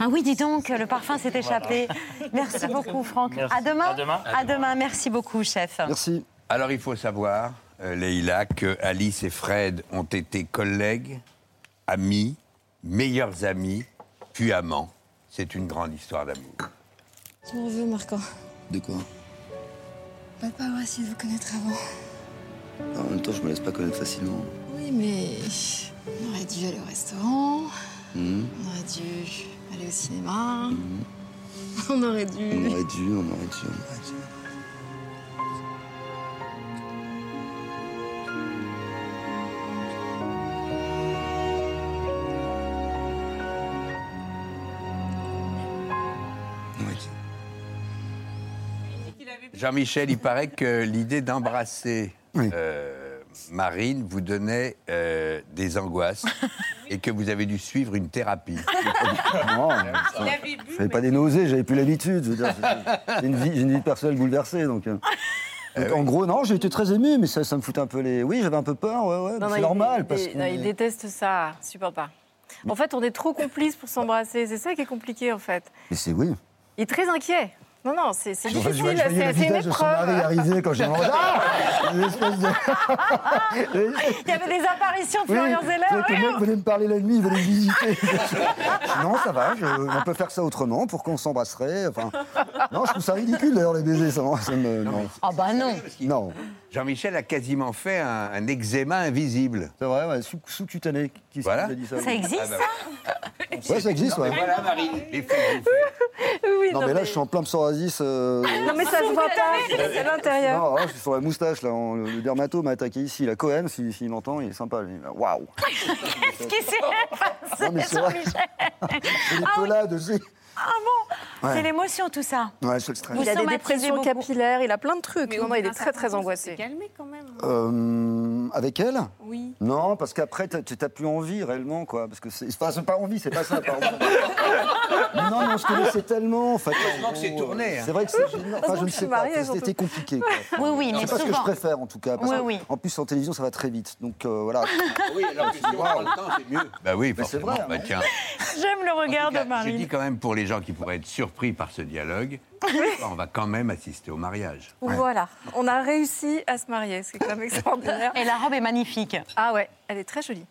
Ah oui, dis donc, le parfum s'est échappé. Merci beaucoup, Franck. Merci. À demain. À demain. À demain. Merci beaucoup, chef. Merci. Alors, il faut savoir, euh, Leïla, que Alice et Fred ont été collègues, amis, meilleurs amis, puis amants. C'est une grande histoire d'amour. Je m'en veux, Marquand. De quoi? Pas avoir essayé de vous connaître avant. En même temps, je me laisse pas connaître facilement. Oui, mais on aurait dû aller au restaurant, Mhm. on aurait dû aller au cinéma, Mhm. on aurait dû. On aurait dû, on aurait dû, on aurait dû. Jean-Michel, il paraît que l'idée d'embrasser euh, Marine vous donnait euh, des angoisses et que vous avez dû suivre une thérapie. Non, je n'avais pas des nausées, j'avais plus l'habitude. J'ai une vie, une vie personnelle bouleversée, donc. euh. Donc, En gros, non, j'ai été très ému, mais ça, ça me foutait un peu les. Oui, j'avais un peu peur, ouais, c'est normal il- parce il- non, il déteste ça, supporte pas. En fait, on est trop complices pour s'embrasser. C'est ça qui est compliqué, en fait. Mais c'est oui. Il est très inquiet. Non, non, c'est difficile. C'est une son mari épreuve. arriver quand j'ai mangé. Ah Une espèce de- Il y avait des apparitions de Oui, Florian le Zeller. mec venait me parler la nuit, venait me visiter. non, ça va, je- on peut faire ça autrement pour qu'on s'embrasserait. Enfin, non, je trouve ça ridicule d'ailleurs les baisers, ça, ça me. Non. Ah bah non. Non. Jean-Michel a quasiment fait un, un eczéma invisible. C'est vrai, ouais, sous- sous-cutané. Qui Voilà. qui a dit ça Ça existe, Ah bah ça Ouais, ça existe, ouais. Voilà, Marine. les faits. Oui, non, mais là, je suis en plein euh, Non, mais ça se voit pas. C'est à l'intérieur. Non, là, je suis sur la moustache, là. on- le dermato m'a attaqué ici. La Cohen, s'il s'il m'entend, il est sympa. Waouh! Qu'est-ce qui s'est Non, mais passé, c'est vrai. Jean-Michel J'ai des Ah oui. pelades aussi. Ah bon Ouais. C'est l'émotion, tout ça. Ouais, c'est le stress. Vous Il a des dépressions beaucoup. capillaires, il a plein de trucs. Mais non, non, il est très, très angoissé. calmé quand même. Euh, avec elle Oui. Non, parce qu'après, tu n'as plus envie réellement, quoi. Parce que c'est enfin, c'est pas envie, c'est pas ça, pardon. non, mais on se connaissait tellement, en fait. C'est tourné, hein. C'est vrai que c'est. Enfin, je ne sais pas, c'était compliqué. Quoi. Oui, oui, mais C'est pas ce que je préfère, en tout cas. parce Oui, oui. En plus, en télévision, ça va très vite. Donc, euh, voilà. Oui, alors que si on prend le temps, c'est mieux. Bah oui, c'est forcément. vrai, Bah, hein. tiens. J'aime le regard de Je dis quand même pour les gens qui pourraient être surpris par ce dialogue, on va quand même assister au mariage. Voilà, on a réussi à se marier, c'est quand même extraordinaire. Et la robe est magnifique. Ah ouais, elle est très jolie.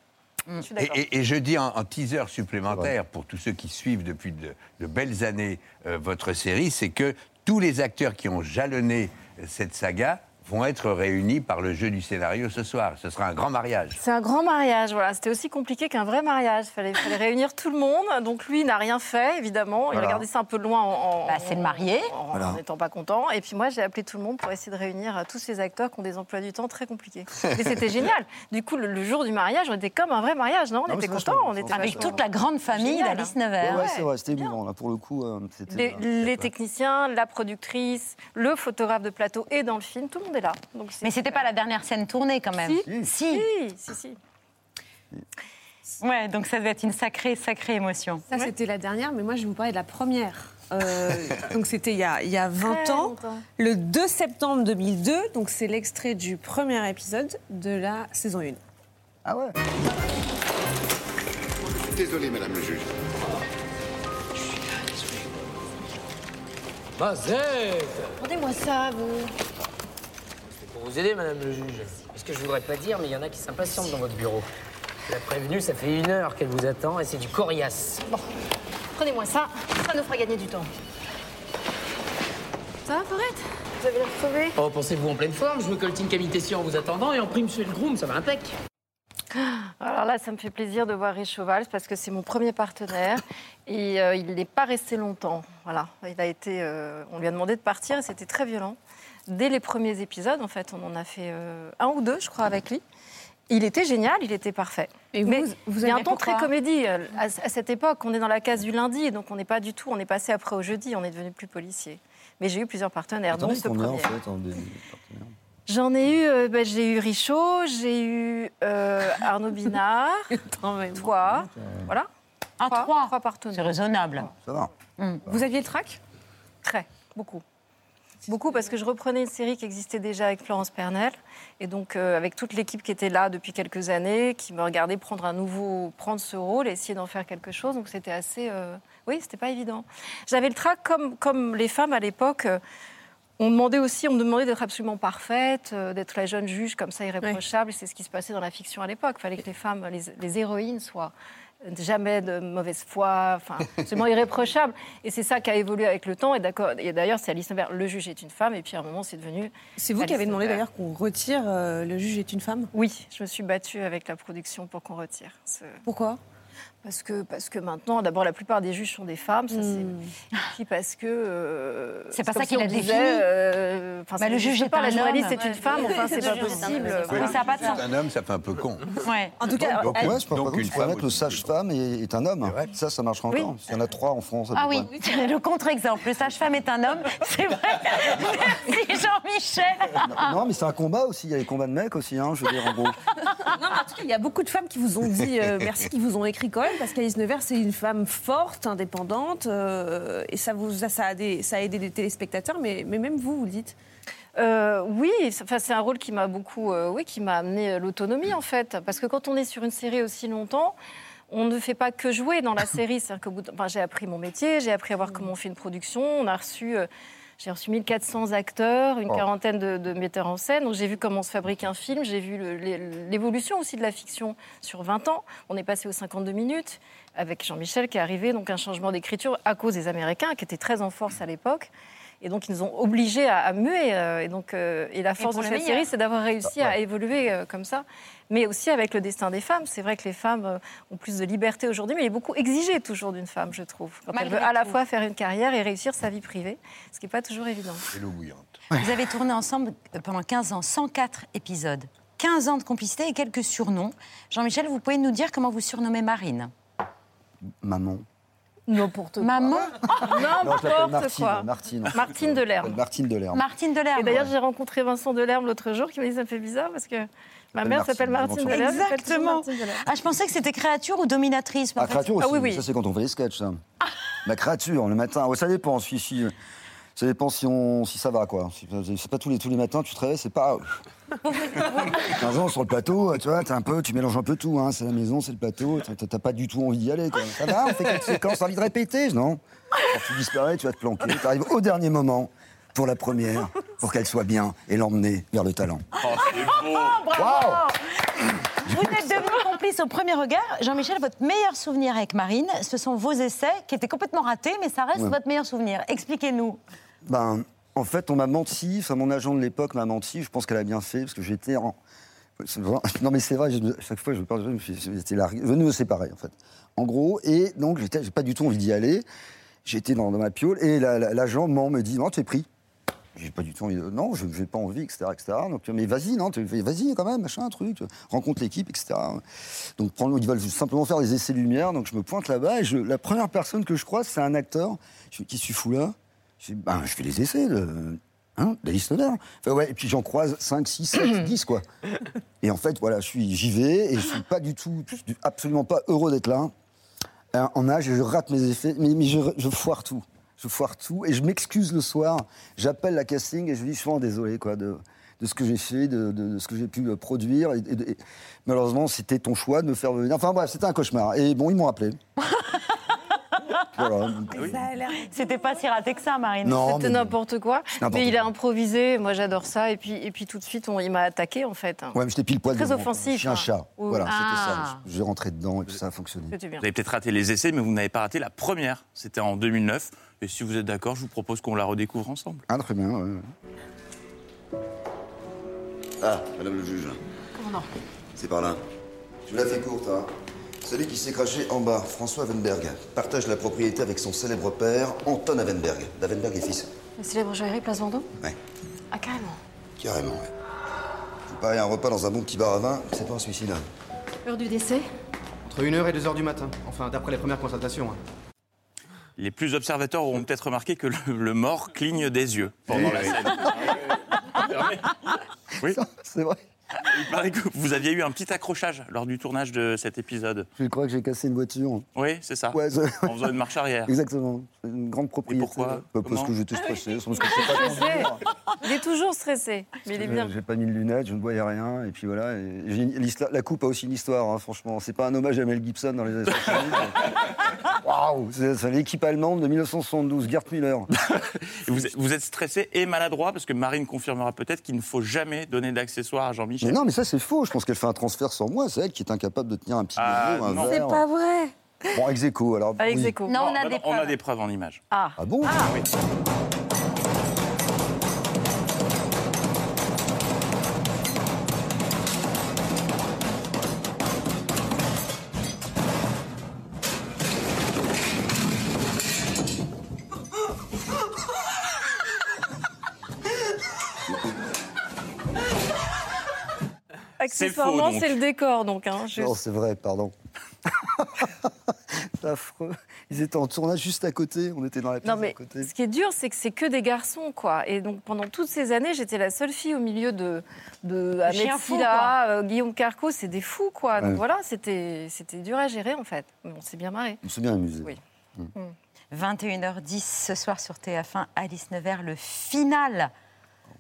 Je suis Et, d'accord. et- et je dis en, en teaser supplémentaire pour tous ceux qui suivent depuis de, de belles années euh, votre série, c'est que tous les acteurs qui ont jalonné euh, cette saga vont être réunis par le jeu du scénario ce soir. Ce sera un grand mariage. C'est un grand mariage, voilà. C'était aussi compliqué qu'un vrai mariage. Il fallait, fallait réunir tout le monde. Donc lui n'a rien fait, évidemment. Il Voilà. a regardé ça un peu de loin en, en- Bah, c'est le marié. en- Voilà. n'étant pas content. Et puis moi, j'ai appelé tout le monde pour essayer de réunir euh, tous ces acteurs qui ont des emplois du temps très compliqués. Mais c'était génial. Du coup, le, le jour du mariage, on était comme un vrai mariage, non? On Non, était contents. On était. Avec vachement- toute la grande famille d'Alice hein. Nevers. Ouais, c'est vrai, c'était émouvant, là, pour le coup. euh, Les, les techniciens, la productrice, le photographe de plateau et dans le film, tout le monde est là. Donc Mais c'était pas la dernière scène tournée quand même. Si. Si. si, si. Ouais, donc ça devait être une sacrée, sacrée émotion. Ça, c'était la dernière, mais moi, je vais vous parler de la première. Euh, donc, c'était il, y a- il y a 20 Très ans, longtemps. le 2 septembre 2002. Donc, c'est l'extrait du premier épisode de la saison 1. Ah ouais Désolé, madame le juge. Mazette Rendez-moi ça, vous. Pour vous aider, madame le juge. Parce que je voudrais pas dire, mais il y en a qui s'impatientent dans votre bureau. La prévenue, ça fait une heure qu'elle vous attend et c'est du coriace. Bon, prenez-moi ça. Ça nous fera gagner du temps. Ça va, Forette Vous avez l'air crevé Oh, pensez-vous en pleine forme? Je me coltine qualité en vous attendant et en prime chez le groom, ça va impec. Alors là, ça me fait plaisir de voir Rich Cheval parce que c'est mon premier partenaire et euh, il n'est pas resté longtemps. Voilà, il a été, euh, on lui a demandé de partir et c'était très violent. Dès les premiers épisodes, en fait, on en a fait euh, un ou deux, je crois, avec lui. Il était génial, il était parfait. Et vous, Mais vous il y a un ton très comédie. Euh, À, à cette époque, on est dans la case du lundi, donc on n'est pas du tout. On est passé après au jeudi, on est devenu plus policier. Mais j'ai eu plusieurs partenaires, Attends, dont ce combien, en premier. fait, en des partenaires J'en ai eu, euh, ben, j'ai eu Richaud, j'ai eu euh, Arnaud Binard, toi, voilà. Ah, trois. Trois partenaires. C'est raisonnable. Ça va. Vous aviez le trac? Très, beaucoup. Beaucoup parce que je reprenais une série qui existait déjà avec Florence Pernel et donc euh, avec toute l'équipe qui était là depuis quelques années, qui me regardait prendre un nouveau, prendre ce rôle et essayer d'en faire quelque chose. Donc c'était assez, euh, oui, c'était pas évident. J'avais le trac comme comme les femmes à l'époque. euh, on demandait aussi, on me demandait d'être absolument parfaite, d'être la jeune juge comme ça irréprochable. C'est ce qui se passait dans la fiction à l'époque. Il fallait que les femmes, les, les héroïnes soient jamais de mauvaise foi, enfin, absolument irréprochables. Et c'est ça qui a évolué avec le temps. Et d'accord- et d'ailleurs, c'est Alice Nevers, le juge est une femme. Et puis à un moment, c'est devenu. C'est vous qui avez demandé d'ailleurs qu'on retire euh, Le juge est une femme? Oui, je me suis battue avec la production pour qu'on retire. ce- Pourquoi? Parce que, parce que maintenant, d'abord, la plupart des juges sont des femmes. Ça, c'est- Hmm. Et puis parce que. euh, C'est pas ça si qu'il on a disait, défini. euh, enfin, Bah, le juge est pas, la journaliste homme. est une femme. Enfin, c'est pas possible. Oui, ça n'a pas de sens. Un homme, ça fait un peu con. Ouais. En tout cas, Donc, elle- ouais, je pense Donc, une femme le sage-femme est, est un homme. Ça, ça marchera Oui. encore. Il y en a trois en France. Ah oui, le contre-exemple. Le sage-femme est un homme, c'est vrai. Merci Jean-Michel. Non, mais c'est un combat aussi. Il y a les combats de mecs aussi, hein, je veux dire, en gros. Non, mais en tout cas, il y a beaucoup de femmes qui vous ont dit euh, merci, qui vous ont écrit quand même, parce qu'Alice Nevers, c'est une femme forte, indépendante, euh, et ça, vous, a des- ça a aidé des téléspectateurs, mais, même vous, vous dites. Euh, oui, c'est- c'est un rôle qui m'a beaucoup, euh, oui, qui m'a amené euh, l'autonomie en fait, parce que quand on est sur une série aussi longtemps, on ne fait pas que jouer dans la série. Enfin, j'ai appris mon métier, j'ai appris à voir comment on fait une production. On a reçu, j'ai reçu 1400 acteurs, une Oh. quarantaine de, de metteurs en scène. Donc j'ai vu comment se fabrique un film, j'ai vu l'évolution aussi de la fiction sur 20 ans. On est passé aux 52 minutes avec Jean-Michel qui est arrivé, donc un changement d'écriture à cause des Américains qui étaient très en force à l'époque. Et donc, ils nous ont obligés à, à muer. euh, et, donc, euh, et la force de cette meilleur. série, c'est d'avoir réussi à évoluer euh, comme ça. Mais aussi avec le destin des femmes. C'est vrai que les femmes euh, ont plus de liberté aujourd'hui, mais il est beaucoup exigé toujours d'une femme, je trouve. Quand elle veut à la tout. fois faire une carrière et réussir sa vie privée, ce qui n'est pas toujours évident. C'est l'eau bouillante. Vous avez tourné ensemble pendant 15 ans, 104 épisodes. 15 ans de complicité et quelques surnoms. Jean-Michel, vous pouvez nous dire comment vous surnommez Marine? Maman. N'importe quoi. Maman N'importe Martine. quoi. Martine. Martine Delerme. Martine Delerme. Martine Delerme. Et d'ailleurs, j'ai rencontré Vincent Delerme l'autre jour qui m'a dit ça me fait bizarre parce que Ma mère s'appelle Martine Exactement. Martine Valère. Ah, je pensais que c'était créature ou dominatrice. Ah, créature aussi. Ah oui, oui. Ça, c'est quand on fait les sketchs, ça. La créature, le matin. Ouais, ça dépend. Si, si, ça dépend si, on, si ça va, quoi. Si- C'est pas tous les, tous les matins, tu te réveilles, c'est pas. 15 ans sur le plateau, tu vois, t'es un peu, tu mélanges un peu tout. Hein. C'est la maison, c'est le plateau. t'as- pas du tout envie d'y aller. Quoi. Ça va, on fait quelques séquences, t'as envie de répéter, non? Tu disparais, tu vas te planquer. T'arrives au dernier moment pour la première, pour qu'elle soit bien et l'emmener vers le talent. Bravo Vous êtes devenu complice au premier regard. Jean-Michel, votre meilleur souvenir avec Marine, ce sont vos essais qui étaient complètement ratés, mais ça reste Ouais. votre meilleur souvenir. Expliquez-nous. Ben, en fait, on m'a menti. Enfin, mon agent de l'époque m'a menti. Je pense qu'elle a bien fait parce que j'étais en. Non, mais c'est vrai. chaque fois, je parle. je me suis- J'étais là, venu me séparer, en fait. En gros, et donc, j'ai pas du tout envie d'y aller. J'étais dans, ma piole et la- la- l'agent ment me dit non, tu es pris. J'ai pas du tout envie. Non, je n'ai pas envie, etc., etc. Donc, mais vas-y, non, vas-y quand même, machin, truc. Rencontre l'équipe, etc. Donc, ils veulent simplement faire des essais lumière. Donc, je me pointe là-bas et la première personne que je croise, c'est un acteur. Qui tu fous là je, dis, ben, je fais les essais de. Hein. Enfin, ouais, et puis j'en croise 5, 6, 7, 10, quoi. Et en fait, voilà, je suis, j'y vais et je suis pas du tout, absolument pas heureux d'être là. Euh, En âge, je rate mes effets, mais, mais je, je foire tout. Je foire tout et je m'excuse le soir. J'appelle la casting et je dis, je suis vraiment désolé, quoi, de, de ce que j'ai fait, de, de- de ce que j'ai pu produire. Et, et- et malheureusement, c'était ton choix de me faire venir. Enfin bref, c'était un cauchemar. Et bon, ils m'ont appelé. voilà. C'était pas si raté que ça, Marine. Non, C'était mais- n'importe quoi. Mais il a improvisé. Moi, j'adore ça. Et puis, et puis tout de suite, on- il m'a attaqué, en fait. Ouais, mais j'étais pile poil Très offensif, Chien hein. chat. Voilà, Ah. c'était ça. J'ai rentré dedans et puis ça a fonctionné. Vous avez peut-être raté les essais, mais vous n'avez pas raté la première. C'était en 2009. Et si vous êtes d'accord, je vous propose qu'on la redécouvre ensemble. Ah, très bien, ouais. Ah, madame le juge, Comment non c'est par là. Je vous la fais courte, hein. Celui qui s'est craché en bas, François Avenberg, partage la propriété avec son célèbre père, Anton Avenberg, d'Avenberg et fils. La célèbre joaillerie Place Vendôme Ouais, Ah, carrément. carrément, ouais. Vous parlez un repas dans un bon petit bar à vin, c'est pas un suicide. Heure du décès Entre 1h et 2h du matin. Enfin, d'après les premières constatations. hein. Les plus observateurs auront peut-être remarqué que le, le mort cligne des yeux pendant la scène. Oui. C'est vrai. Il paraît que vous aviez eu un petit accrochage lors du tournage de cet épisode. Je crois que j'ai cassé une voiture. Oui, c'est ça. Ouais, En faisant une marche arrière. Exactement. Une grande propriété. pourquoi Bah, Parce que j'étais stressé. Parce que pas. Il est toujours stressé. Mais il est bien. Euh, J'ai pas mis de lunettes, je ne voyais rien, et puis voilà. et la coupe a aussi une histoire, hein, franchement. C'est pas un hommage à Mel Gibson dans les années 70. mais- Waouh C'est l'équipe allemande de 1972, Gerd Müller. Et Vous, êtes- stressé et maladroit parce que Marine confirmera peut-être qu'il ne faut jamais donner d'accessoires à Jean-Michel. Non, mais ça c'est faux. Je pense qu'elle fait un transfert sans moi. C'est elle qui est incapable de tenir un petit Ah, un non. verre. vrai. Bon, ex aequo, alors. Pas ex oui. Non, on a des on a preuves. des preuves en images. Ah. Ah bon? Oui. Accessoirement, faux, donc. c'est le décor, donc. Hein. Je- Non, c'est vrai, pardon. c'est affreux. Ils étaient en tournage juste à côté. On était dans la pièce Non, à mais côté. ce qui est dur, c'est que c'est que des garçons, quoi. Et donc, pendant toutes ces années, j'étais la seule fille au milieu de, de Ahmed Silla, euh, Guillaume Carco, c'est des fous, quoi. Donc Ouais. voilà, c'était dur à gérer, en fait. Mais on s'est bien marré. On s'est bien amusé. Oui. 21h10 ce soir sur TF1, Alice Nevers, le final,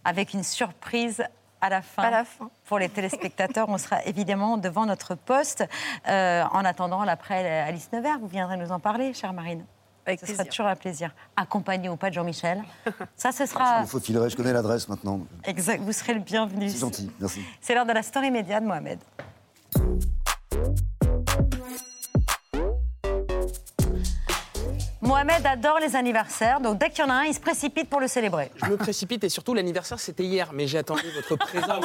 avec une surprise à la fin. À la fin. Pour les téléspectateurs, on sera évidemment devant notre poste. Euh, en attendant l'après Alice Nevers, vous viendrez nous en parler, chère Marine. Avec ce sera toujours un plaisir. Accompagné ou pas de Jean-Michel. Ça, ce sera. Il faut filerait, je connais l'adresse maintenant. Exact, vous serez le bienvenu. C'est gentil, merci. C'est l'heure de la story média de Mohamed. Mohamed adore les anniversaires, donc dès qu'il y en a un, il se précipite pour le célébrer. Je me précipite et surtout l'anniversaire c'était hier, mais j'attendais votre présence.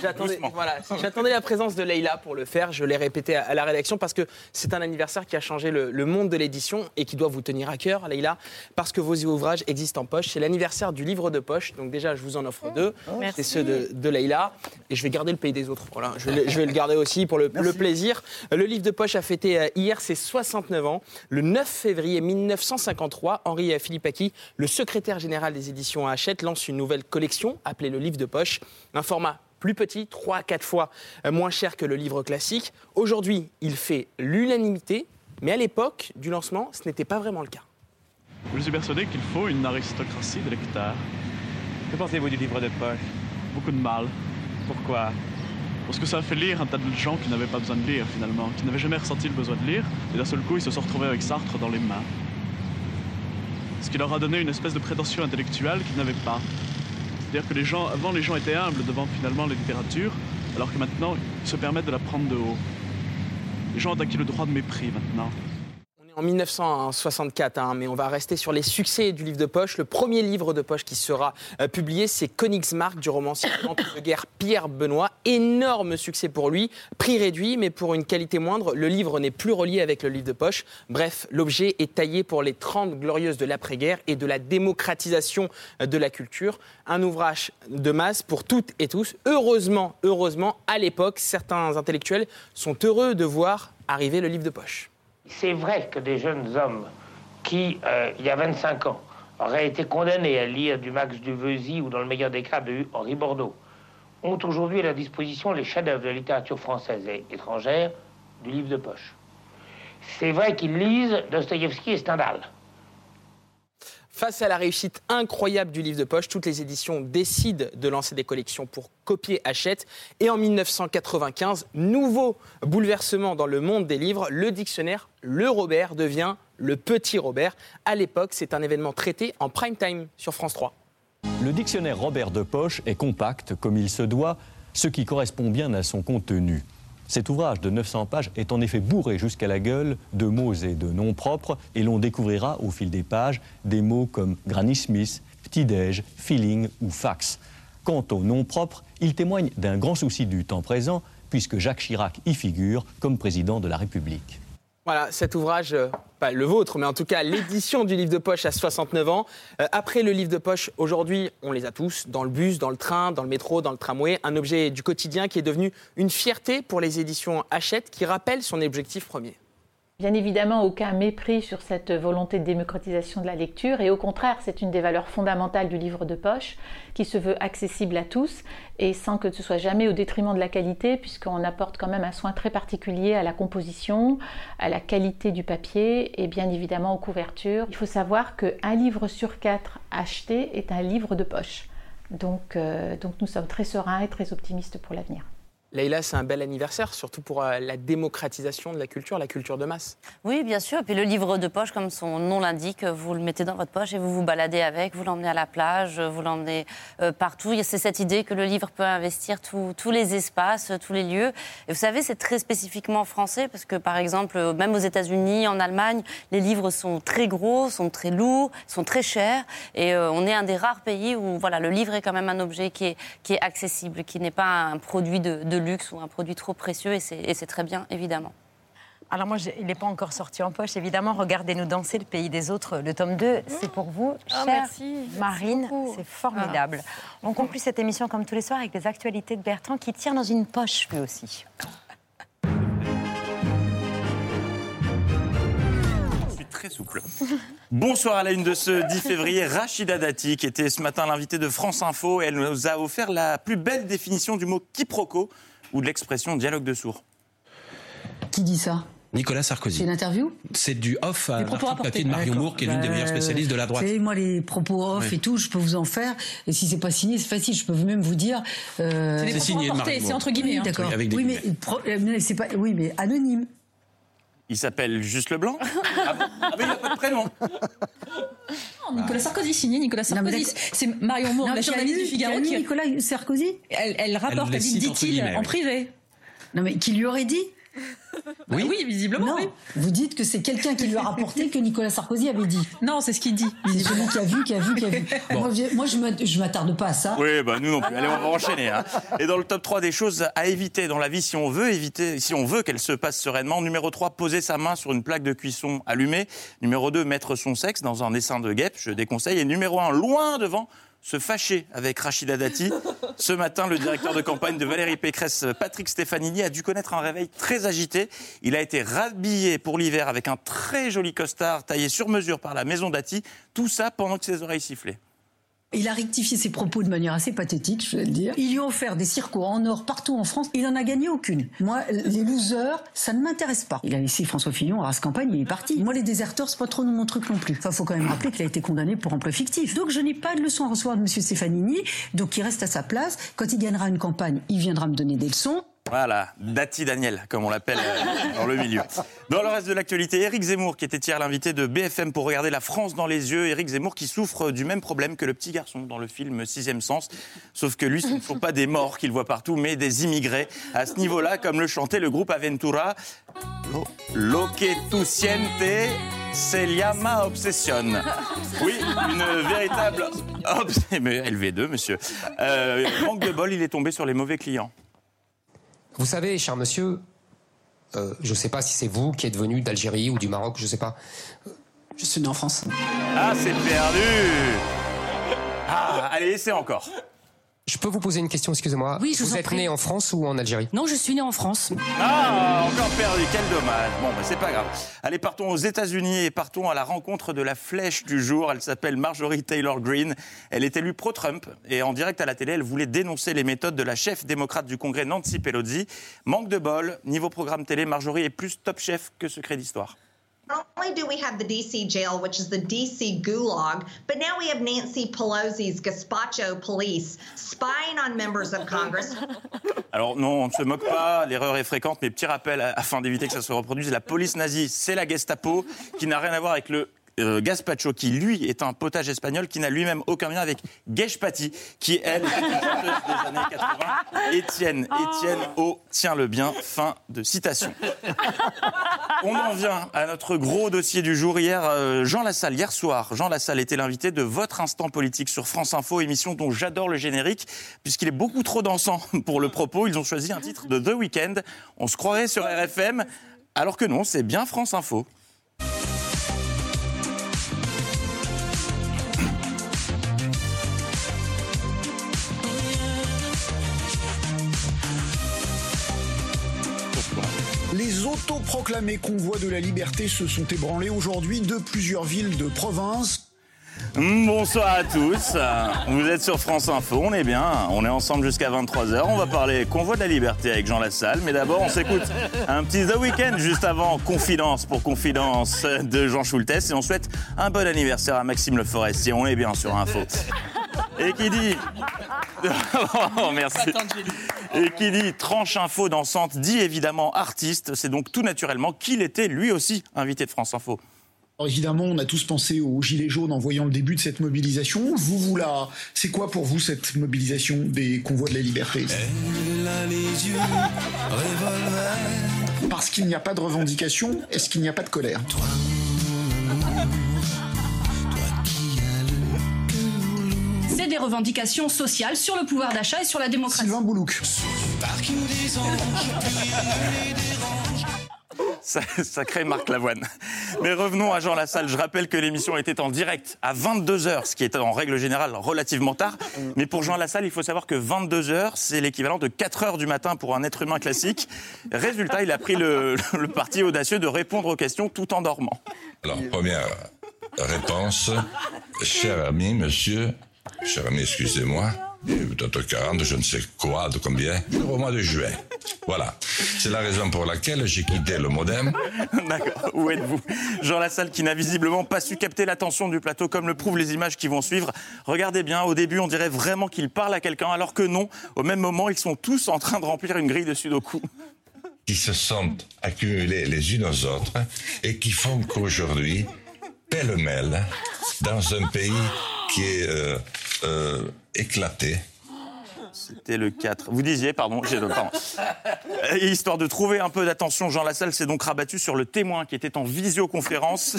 J'attendais voilà, j'attendais la présence de Leïla pour le faire. Je l'ai répété à, à la rédaction parce que c'est un anniversaire qui a changé le, le monde de l'édition et qui doit vous tenir à cœur, Leïla, parce que vos ouvrages existent en poche. C'est l'anniversaire du livre de poche, donc déjà je vous en offre deux. Merci. C'est ceux de, de Leïla et je vais garder le pays des autres. Voilà, je, vais le- je vais le garder aussi pour le, le plaisir. Le livre de poche a fêté euh, hier ses 69 ans. Le 9 février 1953, Henri Philippaki, le secrétaire général des éditions Hachette, lance une nouvelle collection appelée le livre de poche. Un format plus petit, 3 à 4 fois euh, moins cher que le livre classique. Aujourd'hui, il fait l'unanimité, mais à l'époque du lancement, ce n'était pas vraiment le cas. Je suis persuadé qu'il faut une aristocratie de lecteurs. Que pensez-vous du livre de poche? Beaucoup de mal. Pourquoi? Parce que ça a fait lire un tas de gens qui n'avaient pas besoin de lire finalement, qui n'avaient jamais ressenti le besoin de lire, et d'un seul coup ils se sont retrouvés avec Sartre dans les mains. Ce qui leur a donné une espèce de prétention intellectuelle qu'ils n'avaient pas. C'est-à-dire que les gens, avant les gens étaient humbles devant finalement la littérature, alors que maintenant ils se permettent de la prendre de haut. Les gens ont acquis le droit de mépris maintenant. En 1964, hein, mais on va rester sur les succès du livre de poche. Le premier livre de poche qui sera euh, publié, c'est Königsmarck du romancier de guerre Pierre Benoît. Énorme succès pour lui, prix réduit, mais pour une qualité moindre. Le livre n'est plus relié avec le livre de poche. Bref, l'objet est taillé pour les 30 glorieuses de l'après-guerre et de la démocratisation euh, de la culture. Un ouvrage de masse pour toutes et tous. Heureusement, heureusement, à l'époque, certains intellectuels sont heureux de voir arriver le livre de poche. C'est vrai que des jeunes hommes qui, euh, il y a 25 ans, auraient été condamnés à lire du Max Duveuzy ou dans le meilleur des cas de Henri Bordeaux, ont aujourd'hui à leur disposition les chefs-d'œuvre de la littérature française et étrangère du livre de poche. C'est vrai qu'ils lisent Dostoïevski et Stendhal. Face à la réussite incroyable du livre de poche, toutes les éditions décident de lancer des collections pour copier Hachette. Et en 1995, nouveau bouleversement dans le monde des livres, le dictionnaire Le Robert devient le Petit Robert. À l'époque, c'est un événement traité en prime time sur France 3. Le dictionnaire Robert de Poche est compact comme il se doit, ce qui correspond bien à son contenu. Cet ouvrage de 900 pages est en effet bourré jusqu'à la gueule de mots et de noms propres et l'on découvrira au fil des pages des mots comme Granny Smith, petit-déj, feeling ou fax. Quant aux noms propres, il témoigne d'un grand souci du temps présent puisque Jacques Chirac y figure comme président de la République. Voilà, cet ouvrage, euh, pas le vôtre, mais en tout cas l'édition du livre de poche à 69 ans. Euh, après le livre de poche, aujourd'hui, on les a tous, dans le bus, dans le train, dans le métro, dans le tramway, un objet du quotidien qui est devenu une fierté pour les éditions Hachette, qui rappelle son objectif premier. Bien évidemment, aucun mépris sur cette volonté de démocratisation de la lecture et au contraire, c'est une des valeurs fondamentales du livre de poche qui se veut accessible à tous et sans que ce soit jamais au détriment de la qualité puisqu'on apporte quand même un soin très particulier à la composition, à la qualité du papier et bien évidemment aux couvertures. Il faut savoir qu'un livre sur quatre acheté est un livre de poche. Donc, euh, donc nous sommes très sereins et très optimistes pour l'avenir. Leïla, c'est un bel anniversaire, surtout pour euh, la démocratisation de la culture, la culture de masse. Oui, bien sûr. Et puis le livre de poche, comme son nom l'indique, vous le mettez dans votre poche et vous vous baladez avec, vous l'emmenez à la plage, vous l'emmenez euh, partout. C'est cette idée que le livre peut investir tous les espaces, tous les lieux. Et vous savez, c'est très spécifiquement français parce que, par exemple, même aux États-Unis, en Allemagne, les livres sont très gros, sont très lourds, sont très chers. Et euh, on est un des rares pays où voilà, le livre est quand même un objet qui est, qui est accessible, qui n'est pas un produit de, de luxe ou un produit trop précieux, et c'est très bien, évidemment. Alors moi, il n'est pas encore sorti en poche, évidemment. Regardez-nous danser, le pays des autres, le tome 2, c'est pour vous, Ah, chère merci. Marine, c'est formidable. On conclut cette émission comme tous les soirs avec les actualités de Bertrand qui tire dans une poche lui aussi. Je suis très souple. Bonsoir à la une de ce 10 février, Rachida Dati, qui était ce matin l'invitée de France Info, et elle nous a offert la plus belle définition du mot quiproquo ou de l'expression dialogue de sourds. Qui dit ça? Nicolas Sarkozy. C'est une interview? C'est du off à papier de. Marion Moore, qui est l'une des meilleures Euh, spécialistes de la droite. Vous savez, moi, les propos off Oui. et tout, je peux vous en faire. Et si c'est pas signé, c'est facile. Je peux même vous dire. euh, C'est signé c'est entre guillemets, Oui, hein. D'accord. Oui, avec des oui, mais, guillemets. pro- euh, mais c'est pas. Oui, mais anonyme. Il s'appelle Juste Leblanc ah, bon Ah, mais il n'a pas de prénom. Ah. Nicolas Sarkozy, signé Nicolas Sarkozy. C'est Marion Moore, la journaliste du Figaro. qui- Nicolas Sarkozy Elle, elle rapporte, Elle dit, dit-il, en privé. Non, mais qui lui aurait dit Oui, oui visiblement. Non, oui. vous dites que c'est quelqu'un qui lui a rapporté que Nicolas Sarkozy avait dit. Non, c'est ce qu'il dit. C'est celui qui a vu, qui a vu, qui a vu. Moi, je- Moi, je me- je m'attarde pas à ça. Oui, bah nous non plus. Allez, on va enchaîner. hein. Et dans le top 3 des choses à éviter dans la vie si on veut éviter, si on veut qu'elle se passe sereinement. Numéro 3, poser sa main sur une plaque de cuisson allumée. Numéro 2, mettre son sexe dans un essaim de guêpe, je déconseille. Et numéro 1, loin devant, se fâcher avec Rachida Dati. Ce matin, le directeur de campagne de Valérie Pécresse, Patrick Stefanini, a dû connaître un réveil très agité. Il a été rhabillé pour l'hiver avec un très joli costard taillé sur mesure par la maison Dati. Tout ça pendant que ses oreilles sifflaient. Il a rectifié ses propos de manière assez pathétique, je vais le dire. Il lui a offert des circos en or partout en France. Il en a gagné aucune. Moi, les losers, ça ne m'intéresse pas. Il a laissé François Fillon à campagne, il est parti. Moi, les déserteurs, c'est pas trop mon truc non plus. Enfin, faut quand même rappeler qu'il a été condamné pour emploi fictif. Donc, je n'ai pas de leçon à recevoir de M. Stefanini. Donc, il reste à sa place. Quand il gagnera une campagne, il viendra me donner des leçons. Voilà, Dati Daniel, comme on l'appelle euh, dans le milieu. Dans le reste de l'actualité, Éric Zemmour, qui était hier l'invité de BFM pour regarder la France dans les yeux. Éric Zemmour qui souffre du même problème que le petit garçon dans le film Sixième Sens. Sauf que lui, ce ne sont pas des morts qu'il voit partout, mais des immigrés. À ce niveau-là, comme le chantait le groupe Aventura, Lo, que tu sientes se llama obsession. Oui, une véritable obsession. Mais LV2, monsieur. Euh, manque de bol, il est tombé sur les mauvais clients. Vous savez, cher monsieur, euh, je ne sais pas si c'est vous qui êtes venu d'Algérie ou du Maroc, je ne sais pas. Je suis né en France. Ah, c'est perdu Ah, allez, essayez encore. Je peux vous poser une question, excusez-moi Oui, je vous en êtes prie. né en France ou en Algérie? Non, je suis né en France. Ah, encore perdu, quel dommage. Bon, bah, c'est pas grave. Allez, partons aux États-Unis et partons à la rencontre de la flèche du jour. Elle s'appelle Marjorie Taylor Greene. Elle est élue pro-Trump et en direct à la télé, elle voulait dénoncer les méthodes de la chef démocrate du Congrès, Nancy Pelosi. Manque de bol, niveau programme télé, Marjorie est plus top chef que secret d'histoire. Not only do we have the DC jail, which is the DC gulag, but now we have Nancy Pelosi's gazpacho police spying on members of Congress. Alors non, on ne se moque pas, l'erreur est fréquente, mais petit rappel afin d'éviter que ça se reproduise, la police nazie, c'est la Gestapo, qui n'a rien à voir avec le euh, gazpacho, qui lui est un potage espagnol, qui n'a lui-même aucun lien avec Geshpati, qui elle est une chanteuse des années 80. Étienne, Étienne O, tiens le bien, fin de citation. On en vient à notre gros dossier du jour. Hier, euh, Jean Lassalle, hier soir, Jean Lassalle était l'invité de Votre Instant Politique sur France Info, émission dont j'adore le générique, puisqu'il est beaucoup trop dansant pour le propos. Ils ont choisi un titre de The Weeknd. On se croirait sur RFM, alors que non, c'est bien France Info. Les autoproclamés convois de la liberté se sont ébranlés aujourd'hui de plusieurs villes de province. Bonsoir à tous. Vous êtes sur France Info, on est bien. On est ensemble jusqu'à 23h. On va parler convoi de la liberté avec Jean Lassalle. Mais d'abord, on s'écoute un petit The Weeknd juste avant Confidence pour Confidence de Jean Schultes. Et on souhaite un bon anniversaire à Maxime Le Forestier. On est bien sur Info. Et qui dit. Oh, merci. Et qui dit tranche info dansante dit évidemment artiste. C'est donc tout naturellement qu'il était lui aussi invité de France Info. Alors évidemment, on a tous pensé aux gilets jaunes en voyant le début de cette mobilisation. Vous, vous la... C'est quoi pour vous cette mobilisation des convois de la liberté? Parce qu'il n'y a pas de revendication, est-ce qu'il n'y a pas de colère? Des revendications sociales sur le pouvoir d'achat et sur la démocratie. Sylvain Boulouk. Ça- Sacré Marc Lavoine. Mais revenons à Jean Lassalle. Je rappelle que l'émission était en direct à 22h, ce qui est en règle générale relativement tard. Mais pour Jean Lassalle, il faut savoir que 22h, c'est l'équivalent de 4h du matin pour un être humain classique. Résultat, il a pris le, le parti audacieux de répondre aux questions tout en dormant. Alors, première réponse, cher ami, monsieur, cher ami, excusez-moi, peut-être 40, je ne sais quoi, de combien, au mois de juin. Voilà. C'est la raison pour laquelle j'ai quitté le modem. D'accord. Où êtes-vous? Jean Lassalle qui n'a visiblement pas su capter l'attention du plateau comme le prouvent les images qui vont suivre. Regardez bien, au début on dirait vraiment qu'il parle à quelqu'un alors que non. Au même moment, ils sont tous en train de remplir une grille de sudoku. qui se sont accumulés les unes aux autres et qui font qu'aujourd'hui, pêle-mêle, dans un pays qui est euh, euh, éclaté, C'était le 4. Vous disiez, pardon, j'ai pardon. Et histoire de trouver un peu d'attention, Jean Lassalle s'est donc rabattu sur le témoin qui était en visioconférence.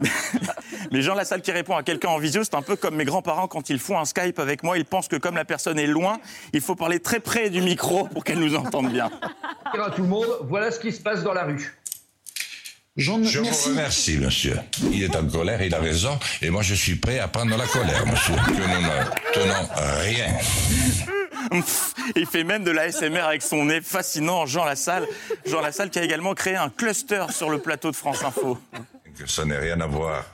Mais Jean Lassalle qui répond à quelqu'un en visio, c'est un peu comme mes grands-parents quand ils font un Skype avec moi, ils pensent que comme la personne est loin, il faut parler très près du micro pour qu'elle nous entende bien. Dire à tout le monde, voilà ce qui se passe dans la rue. Jean, Je vous remercie, monsieur. Il est en colère, il a raison, et moi je suis prêt à prendre la colère, monsieur. Que nous ne tenons rien. Il fait même de la SMR avec son nez fascinant, Jean Lassalle. Jean Lassalle qui a également créé un cluster sur le plateau de France Info. Que ça n'ait rien à voir.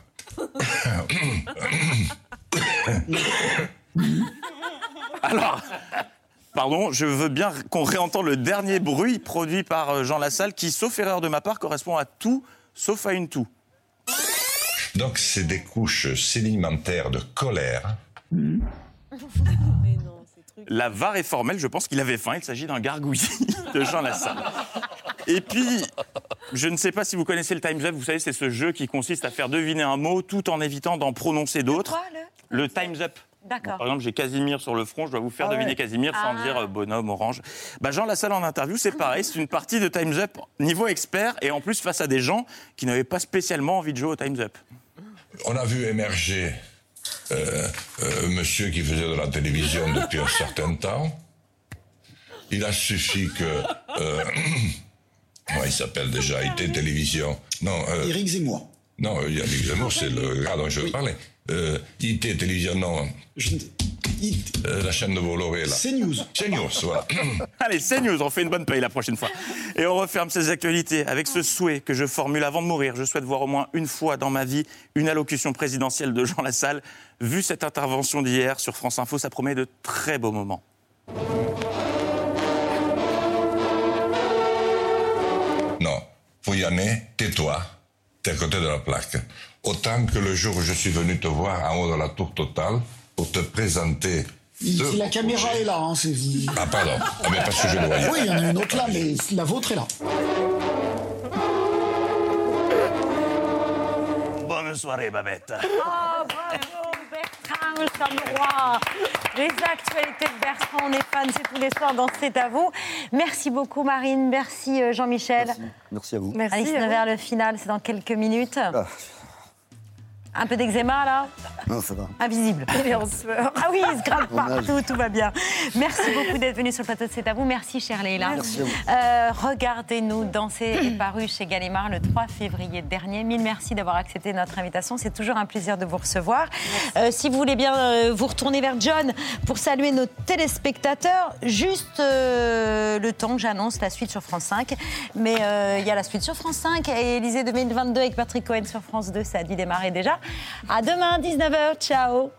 Alors, pardon, je veux bien qu'on réentende le dernier bruit produit par euh, Jean Lassalle qui, sauf erreur de ma part, correspond à tout, sauf à une toux. Donc, c'est des couches sédimentaires de colère. La VAR est formelle, je pense qu'il avait faim. Il s'agit d'un gargouillis de Jean Lassalle. Et puis, je ne sais pas si vous connaissez le Time's Up. Vous savez, c'est ce jeu qui consiste à faire deviner un mot tout en évitant d'en prononcer d'autres. Quoi, le Le Time's Up. D'accord. Par exemple, j'ai Casimir sur le front, je dois vous faire Ah deviner ouais. Casimir sans Ah. dire euh, bonhomme, orange. Bah, Jean Lassalle en interview, c'est pareil, c'est une partie de Time's Up niveau expert et en plus face à des gens qui n'avaient pas spécialement envie de jouer au Time's Up. On a vu émerger euh, euh, monsieur qui faisait de la télévision depuis un certain temps. Il a suffi que. Euh, il s'appelle déjà? IT Télévision. Non. Euh, Éric Zemmour. Non, Éric Zemmour, c'est le gars dont je veux parler. Euh, IT Télévision, non. Euh, la chaîne de Bolloré, là. CNews. CNews, voilà. Allez, c'est news, on fait une bonne paye la prochaine fois. Et on referme ces actualités avec ce souhait que je formule avant de mourir. Je souhaite voir au moins une fois dans ma vie une allocution présidentielle de Jean Lassalle. Vu cette intervention d'hier sur France Info, ça promet de très beaux moments. Non, faut y aller, tais-toi, t'es à côté de la plaque. Autant que le jour où je suis venu te voir en haut de la tour totale pour te présenter. Il- la caméra est là, hein, c'est vous. Ah, pardon. Ah, mais parce que je le voyais. Oui, il y en a une autre là, mais la vôtre est là. Bonne soirée, Babette. Oh, bravo, Bertrand. Les actualités de Bertrand, on est fans, c'est tous les soirs dans C'est à vous. Merci beaucoup, Marine. Merci, euh, Jean-Michel. Merci à vous. C'est vers le final, c'est dans quelques minutes. Un peu d'eczéma, là Non, ça va. Invisible. Ah oui, il se gratte partout, tout va bien. Merci beaucoup d'être venu sur le plateau de C'est à vous. Merci, chère Leïla. Merci. Euh, Regardez-nous danser est paru chez Gallimard le 3 février dernier. Mille merci d'avoir accepté notre invitation. C'est toujours un plaisir de vous recevoir. Euh, si vous voulez bien euh, vous retourner vers John pour saluer nos téléspectateurs, juste euh, le temps que j'annonce la suite sur France 5. Mais euh, il y a la suite sur France 5 et Élysée 2022 avec Patrick Cohen sur France 2. Ça a dû démarrer déjà. À demain, 19h. Ciao.